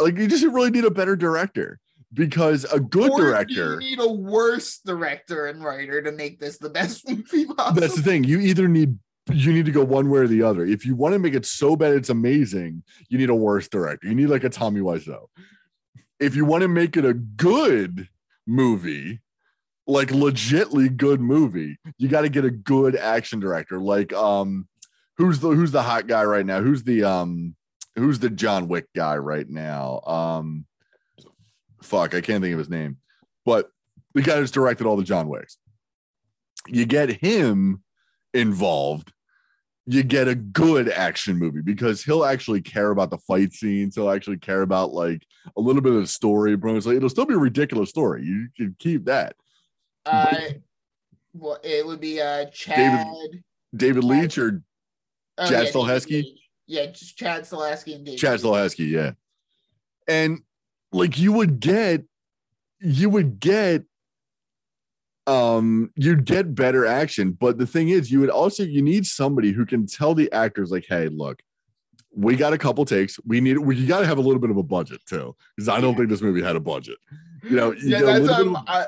like you just really need a better director because a good Or director. You need a worse director and writer to make this the best movie possible. That's the thing. You either need you need to go one way or the other. If you want to make it so bad it's amazing, you need a worse director. You need like a Tommy Wiseau. If you want to make it a good movie, like legitly good movie, you got to get a good action director. Like um, who's the who's the hot guy right now? Who's the um, who's the John Wick guy right now? Um, fuck, I can't think of his name, but the guy who's directed all the John Wicks. You get him involved, you get a good action movie because he'll actually care about the fight scenes. He'll actually care about like a little bit of the story. Bro, it's like it'll still be a ridiculous story. You can keep that. uh, well, it would be uh Chad. David Leitch or oh, Chad yeah, David Stahelski? Yeah, just Chad Stahelski and David. Chad. Stahelski, yeah. And like you would get, you would get, um, you'd get better action. But the thing is, you would also you need somebody who can tell the actors like, hey, look, we got a couple takes. We need we you got to have a little bit of a budget too, because I don't think this movie had a budget. You know, you Yeah, a that's um, of- I,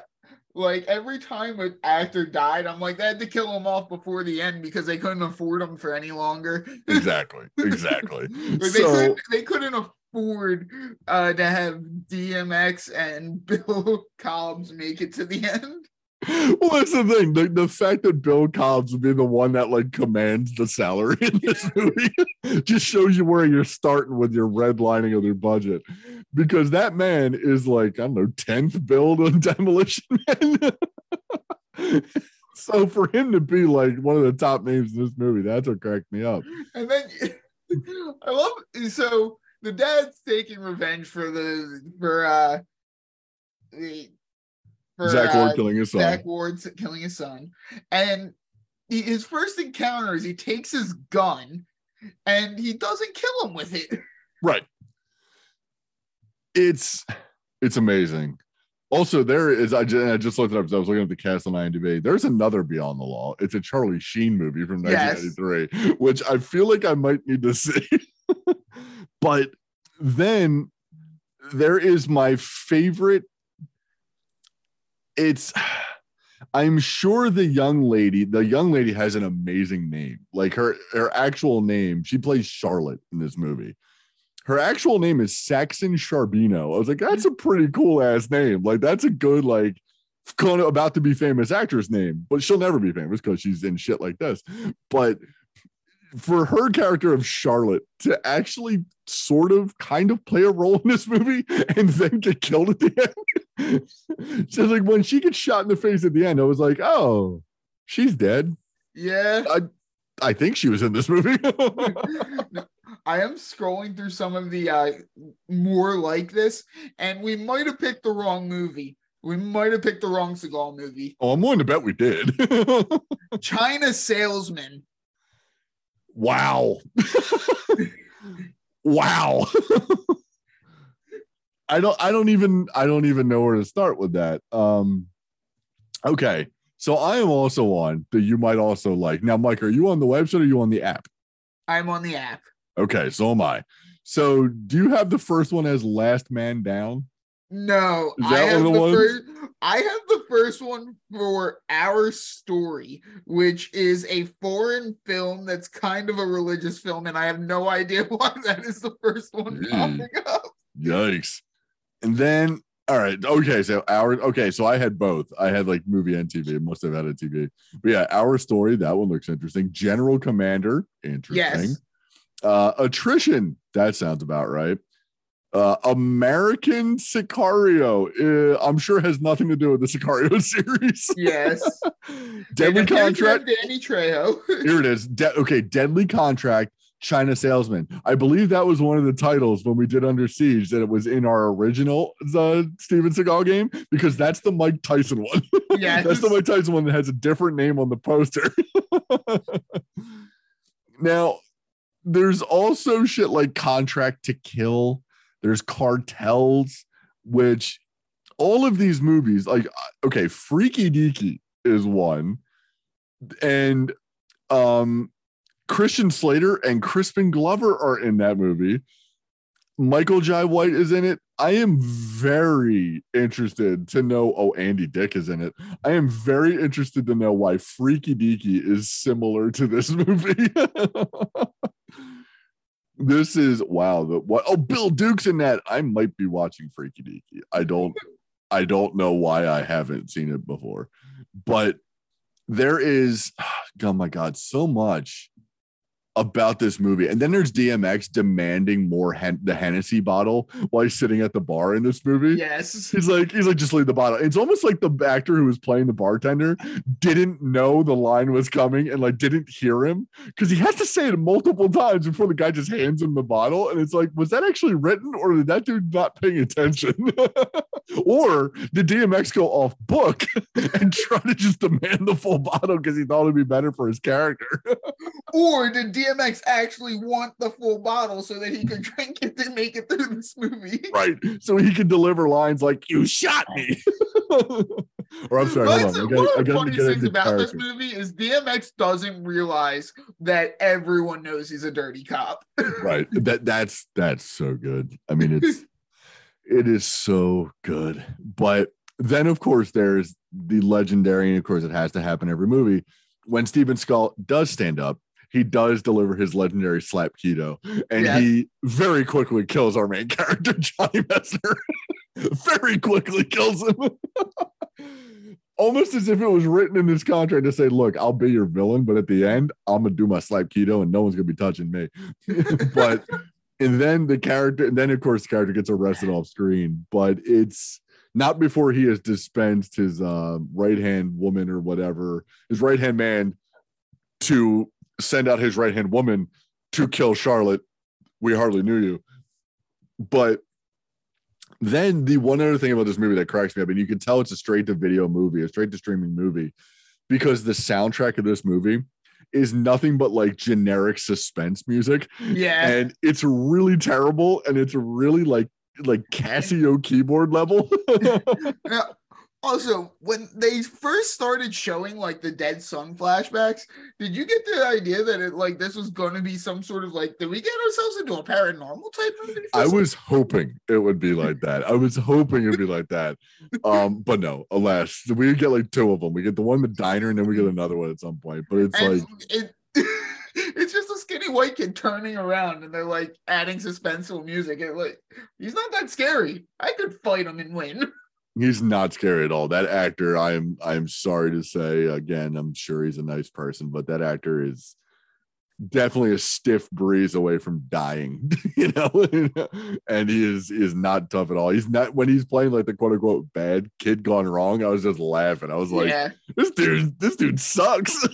like every time an actor died, I'm like, they had to kill him off before the end because they couldn't afford him for any longer. exactly, exactly. They so couldn't they couldn't afford uh to have DMX and Bill Cobbs make it to the end. Well, that's the thing. The, the fact that Bill Cobbs would be the one that like commands the salary in this movie just shows you where you're starting with your redlining of your budget. Because that man is like, I don't know, 10th billed on Demolition Man. so for him to be like one of the top names in this movie, that's what cracked me up. And then I love so the dad's taking revenge for the for uh the for Zach uh, Ward killing his son. Zach Ward's killing his son. And he, his first encounter is he takes his gun and he doesn't kill him with it. Right. It's it's amazing. Also, there is I just, I just looked it up. I was looking at the cast on IMDb. There's another Beyond the Law. It's a Charlie Sheen movie from Yes. 1993, which I feel like I might need to see. but then there is my favorite. It's I'm sure the young lady, the young lady has an amazing name. Like her her actual name, she plays Charlotte in this movie. Her actual name is Saxon Sharbino. I was like, that's a pretty cool ass name. Like that's a good like kind of about to be famous actress name, but she'll never be famous because she's in shit like this. But for her character of Charlotte to actually sort of kind of play a role in this movie and then get killed at the end. so like when she gets shot in the face at the end, I was like, oh, she's dead. Yeah. I I think she was in this movie. I am scrolling through some of the uh more like this, and we might have picked the wrong movie. We might have picked the wrong Seagal movie. oh, I'm willing to bet we did. China Salesman. wow. wow. I don't I don't even I don't even know where to start with that. Um okay. So I am also on that you might also like. Now, Mike, are you on the website or are you on the app? I'm on the app. Okay, so am I. So do you have the first one as last man down? No, Is I have one the the first. I have the first one for Our Story, which is a foreign film that's kind of a religious film, and I have no idea why that is the first one Mm. popping up. Yikes. And then all right, okay, so our okay, so I had both. I had like movie and TV, must have had a TV. But yeah, our story, that one looks interesting. General Commander, interesting. Yes. Uh attrition, that sounds about right. Uh, American Sicario. Uh, I'm sure has nothing to do with the Sicario series. Yes. Deadly And it appears to have Contract. Danny Trejo. Here it is. De- okay, Deadly Contract. China Salesman. I believe that was one of the titles when we did Under Siege that it was in our original uh, Steven Seagal game because that's the Mike Tyson one. Yeah, That's the Mike Tyson one that has a different name on the poster. now, there's also shit like Contract to Kill. There's Cartels, which all of these movies, like, okay, Freaky Deaky is one, and um, Christian Slater and Crispin Glover are in that movie. Michael Jai White is in it. I am very interested to know. Oh, Andy Dick is in it. I am very interested to know why Freaky Deaky is similar to this movie. this is wow. The what? Oh, Bill Duke's in that. I might be watching Freaky Deaky. I don't. I don't know why I haven't seen it before, but there is. Oh my god, so much about this movie. And then there's DMX demanding more Hen- the Hennessy bottle while he's sitting at the bar in this movie. Yes. He's like, he's like, just leave the bottle. It's almost like the actor who was playing the bartender didn't know the line was coming and like didn't hear him because he has to say it multiple times before the guy just hands him the bottle. And it's like, was that actually written or did that dude not paying attention? or did DMX go off book and try to just demand the full bottle because he thought it'd be better for his character? Or did DMX actually want the full bottle so that he could drink it to make it through this movie? right. So he can deliver lines like, you shot me. or I'm sorry, hold One on. I of gotta, I the gotta funniest get things into about this movie is DMX doesn't realize that everyone knows he's a dirty cop. right that that's that's so good i mean it's it is so good but then of course there's the legendary and of course it has to happen every movie when steven seagal does stand up he does deliver his legendary slap keto and he very quickly kills our main character johnny messner very quickly kills him. Almost as if it was written in this contract to say look i'll be your villain but at the end i'm gonna do my slap keto and no one's gonna be touching me. But and then the character and then of course the character gets arrested off screen but it's not before he has dispensed his uh, right hand woman or whatever his right hand man to send out his right hand woman to kill charlotte. We hardly knew you. But then the one other thing about this movie that cracks me up and you can tell it's a straight to video movie a straight to streaming movie because the soundtrack of this movie is nothing but like generic suspense music. Yeah. and it's really terrible and it's really like like casio keyboard level. Now, also, when they first started showing like the dead son flashbacks, did you get the idea that it like this was going to be some sort of like, did we get ourselves into a paranormal type movie? i was hoping it would be like that i was hoping it'd be like that um but no alas we get like two of them we get the one the diner and then we get another one at some point but it's and like it, it's just a skinny white kid turning around and they're like adding suspenseful music. It like he's not that scary. I could fight him and win. he's not scary at all. That actor i am i am sorry to say again i'm sure he's a nice person but that actor is definitely a stiff breeze away from dying you know? And he is is not tough at all. He's not when he's playing like the quote unquote bad kid gone wrong i was just laughing. I was like yeah, this dude this dude sucks.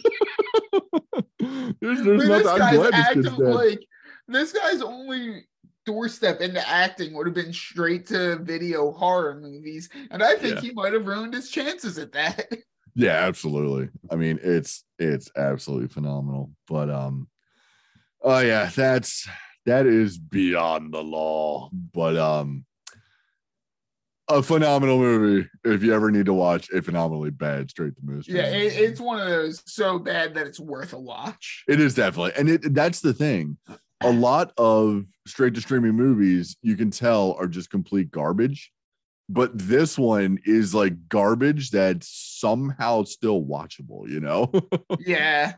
There's, there's nothing this i'm glad this kid's dead. like this guy's only doorstep into acting would have been straight to video horror movies, and I think Yeah. he might have ruined his chances at that. Yeah, absolutely. I mean, it's it's absolutely phenomenal. But um oh yeah, that's that is beyond the law. But um a phenomenal movie if you ever need to watch a phenomenally bad straight to movie. yeah, it, it's one of those so bad that it's worth a watch. It is definitely, and it that's the thing. A lot of straight to streaming movies you can tell are just complete garbage, but this one is like garbage that's somehow still watchable. You know, Yeah,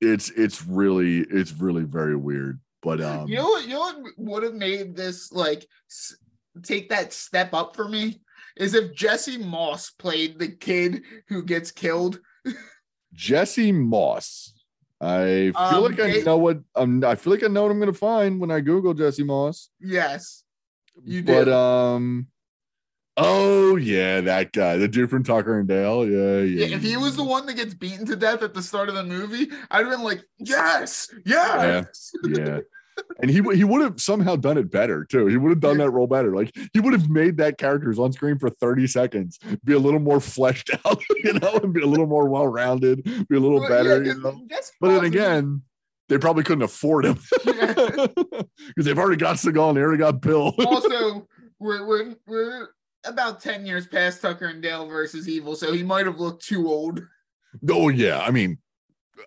it's it's really it's really very weird. But um, you know what? You know what would have made this like s- take that step up for me is if Jesse Moss played the kid who gets killed. Jesse Moss. I feel Um, like I it- know what um, I feel like I know what I'm gonna find when I Google Jesse Moss. Yes. You did. But um, oh yeah, that guy, the dude from Tucker and Dale. Yeah, yeah. Yeah, if he was the one that gets beaten to death at the start of the movie, I'd have been like, yes, yes. yeah. And he he would have somehow done it better too. He would have done that role better. Like he would have made that characters on screen for 30 seconds, be a little more fleshed out, you know, and be a little more well-rounded, be a little Well, better, yeah, you know. But then again, they probably couldn't afford him because they've already got Seagal and they already got Bill. also, we're, we're we're about ten years past Tucker and Dale versus Evil, so he might have looked too old. oh yeah, I mean,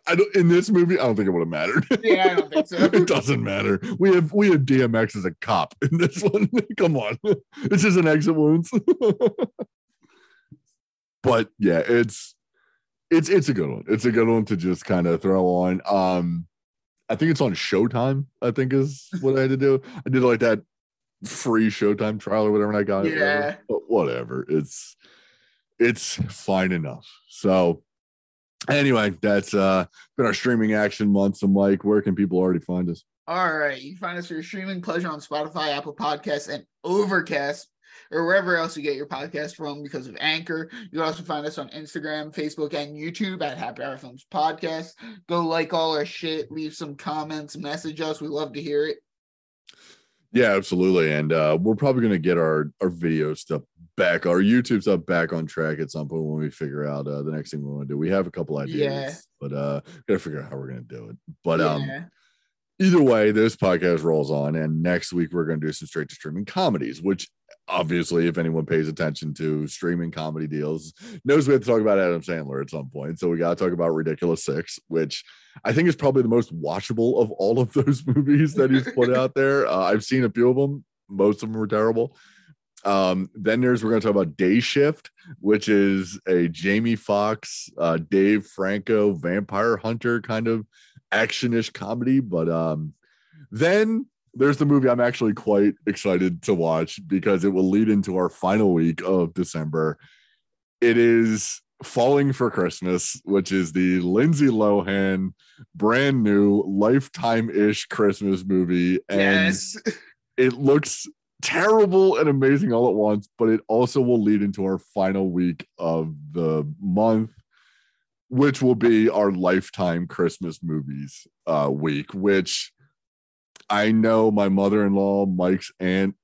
I don't in this movie, I don't think it would have mattered. Yeah, I don't think so. it doesn't matter. We have we have DMX as a cop in this one. Come on, this is an exit wounds. but yeah, it's it's it's a good one. It's a good one to just kind of throw on. Um, I think it's on Showtime. I think is what I had to do. I did like that free Showtime trial or whatever, and I got it. Yeah. whatever. But whatever. It's it's fine enough. So anyway, that's uh been our streaming action month. So Mike, where can people already find us? All right, you find us for your streaming pleasure on Spotify, Apple Podcasts, and Overcast, or wherever else you get your podcast from because of Anchor. You can also find us on Instagram, Facebook, and YouTube at Happy Hour Films Podcast. Go like all our shit, leave some comments, message us. We love to hear it. Yeah, absolutely. And uh, we're probably going to get our our video stuff back, our YouTube stuff back on track at some point when we figure out uh, the next thing we want to do. We have a couple ideas, Yeah. but uh, gotta figure out how we're going to do it. But um, either way, this podcast rolls on, and next week we're going to do some straight to streaming comedies, which obviously, if anyone pays attention to streaming comedy deals, knows we have to talk about Adam Sandler at some point. So we got to talk about Ridiculous Six, which I think is probably the most watchable of all of those movies that he's put out there. Uh, I've seen a few of them; most of them were terrible. Um, then there's we're going to talk about Day Shift, which is a Jamie Foxx, uh, Dave Franco vampire hunter kind of actionish comedy. But um, then there's the movie I'm actually quite excited to watch because it will lead into our final week of December. It is Falling for Christmas, which is the Lindsay Lohan brand new lifetime ish Christmas movie. And yes. it looks terrible and amazing all at once, but it also will lead into our final week of the month, which will be our lifetime Christmas movies uh, week, which I know my mother in law, Mike's aunt,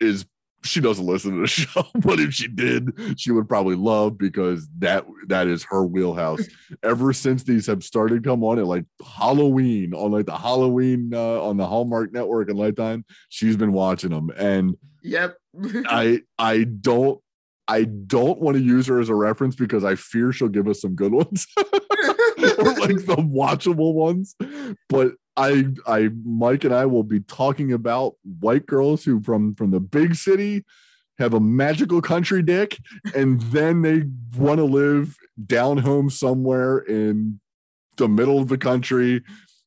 is she doesn't listen to the show, but if she did, she would probably love because that that is her wheelhouse. Ever since these have started come on at like Halloween on like the Halloween uh, on the Hallmark Network and Lifetime, she's been watching them, and Yep. I I don't I don't want to use her as a reference because I fear she'll give us some good ones or like the watchable ones. But I I Mike and I will be talking about white girls who from from the big city have a magical country dick and then they want to live down home somewhere in the middle of the country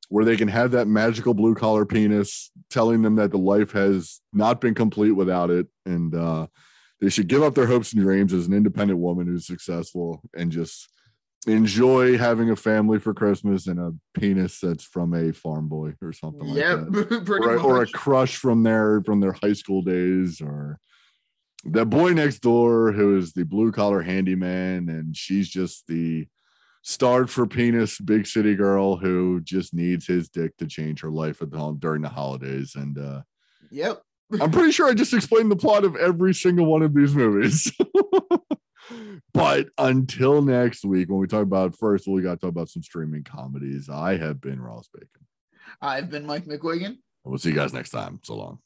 where they can have that magical blue collar penis telling them that the life has not been complete without it. And uh they should give up their hopes and dreams as an independent woman who's successful and just enjoy having a family for Christmas and a penis that's from a farm boy or something like that. Or, or a crush from their from their high school days or the boy next door who is the blue collar handyman and she's just the starved for penis big city girl who just needs his dick to change her life at home during the holidays and uh yep. I'm pretty sure I just explained the plot of every single one of these movies. but until next week, when we talk about first, we got to talk about some streaming comedies. I have been Ross Bacon. I've been Mike McWigan. We'll see you guys next time. So long.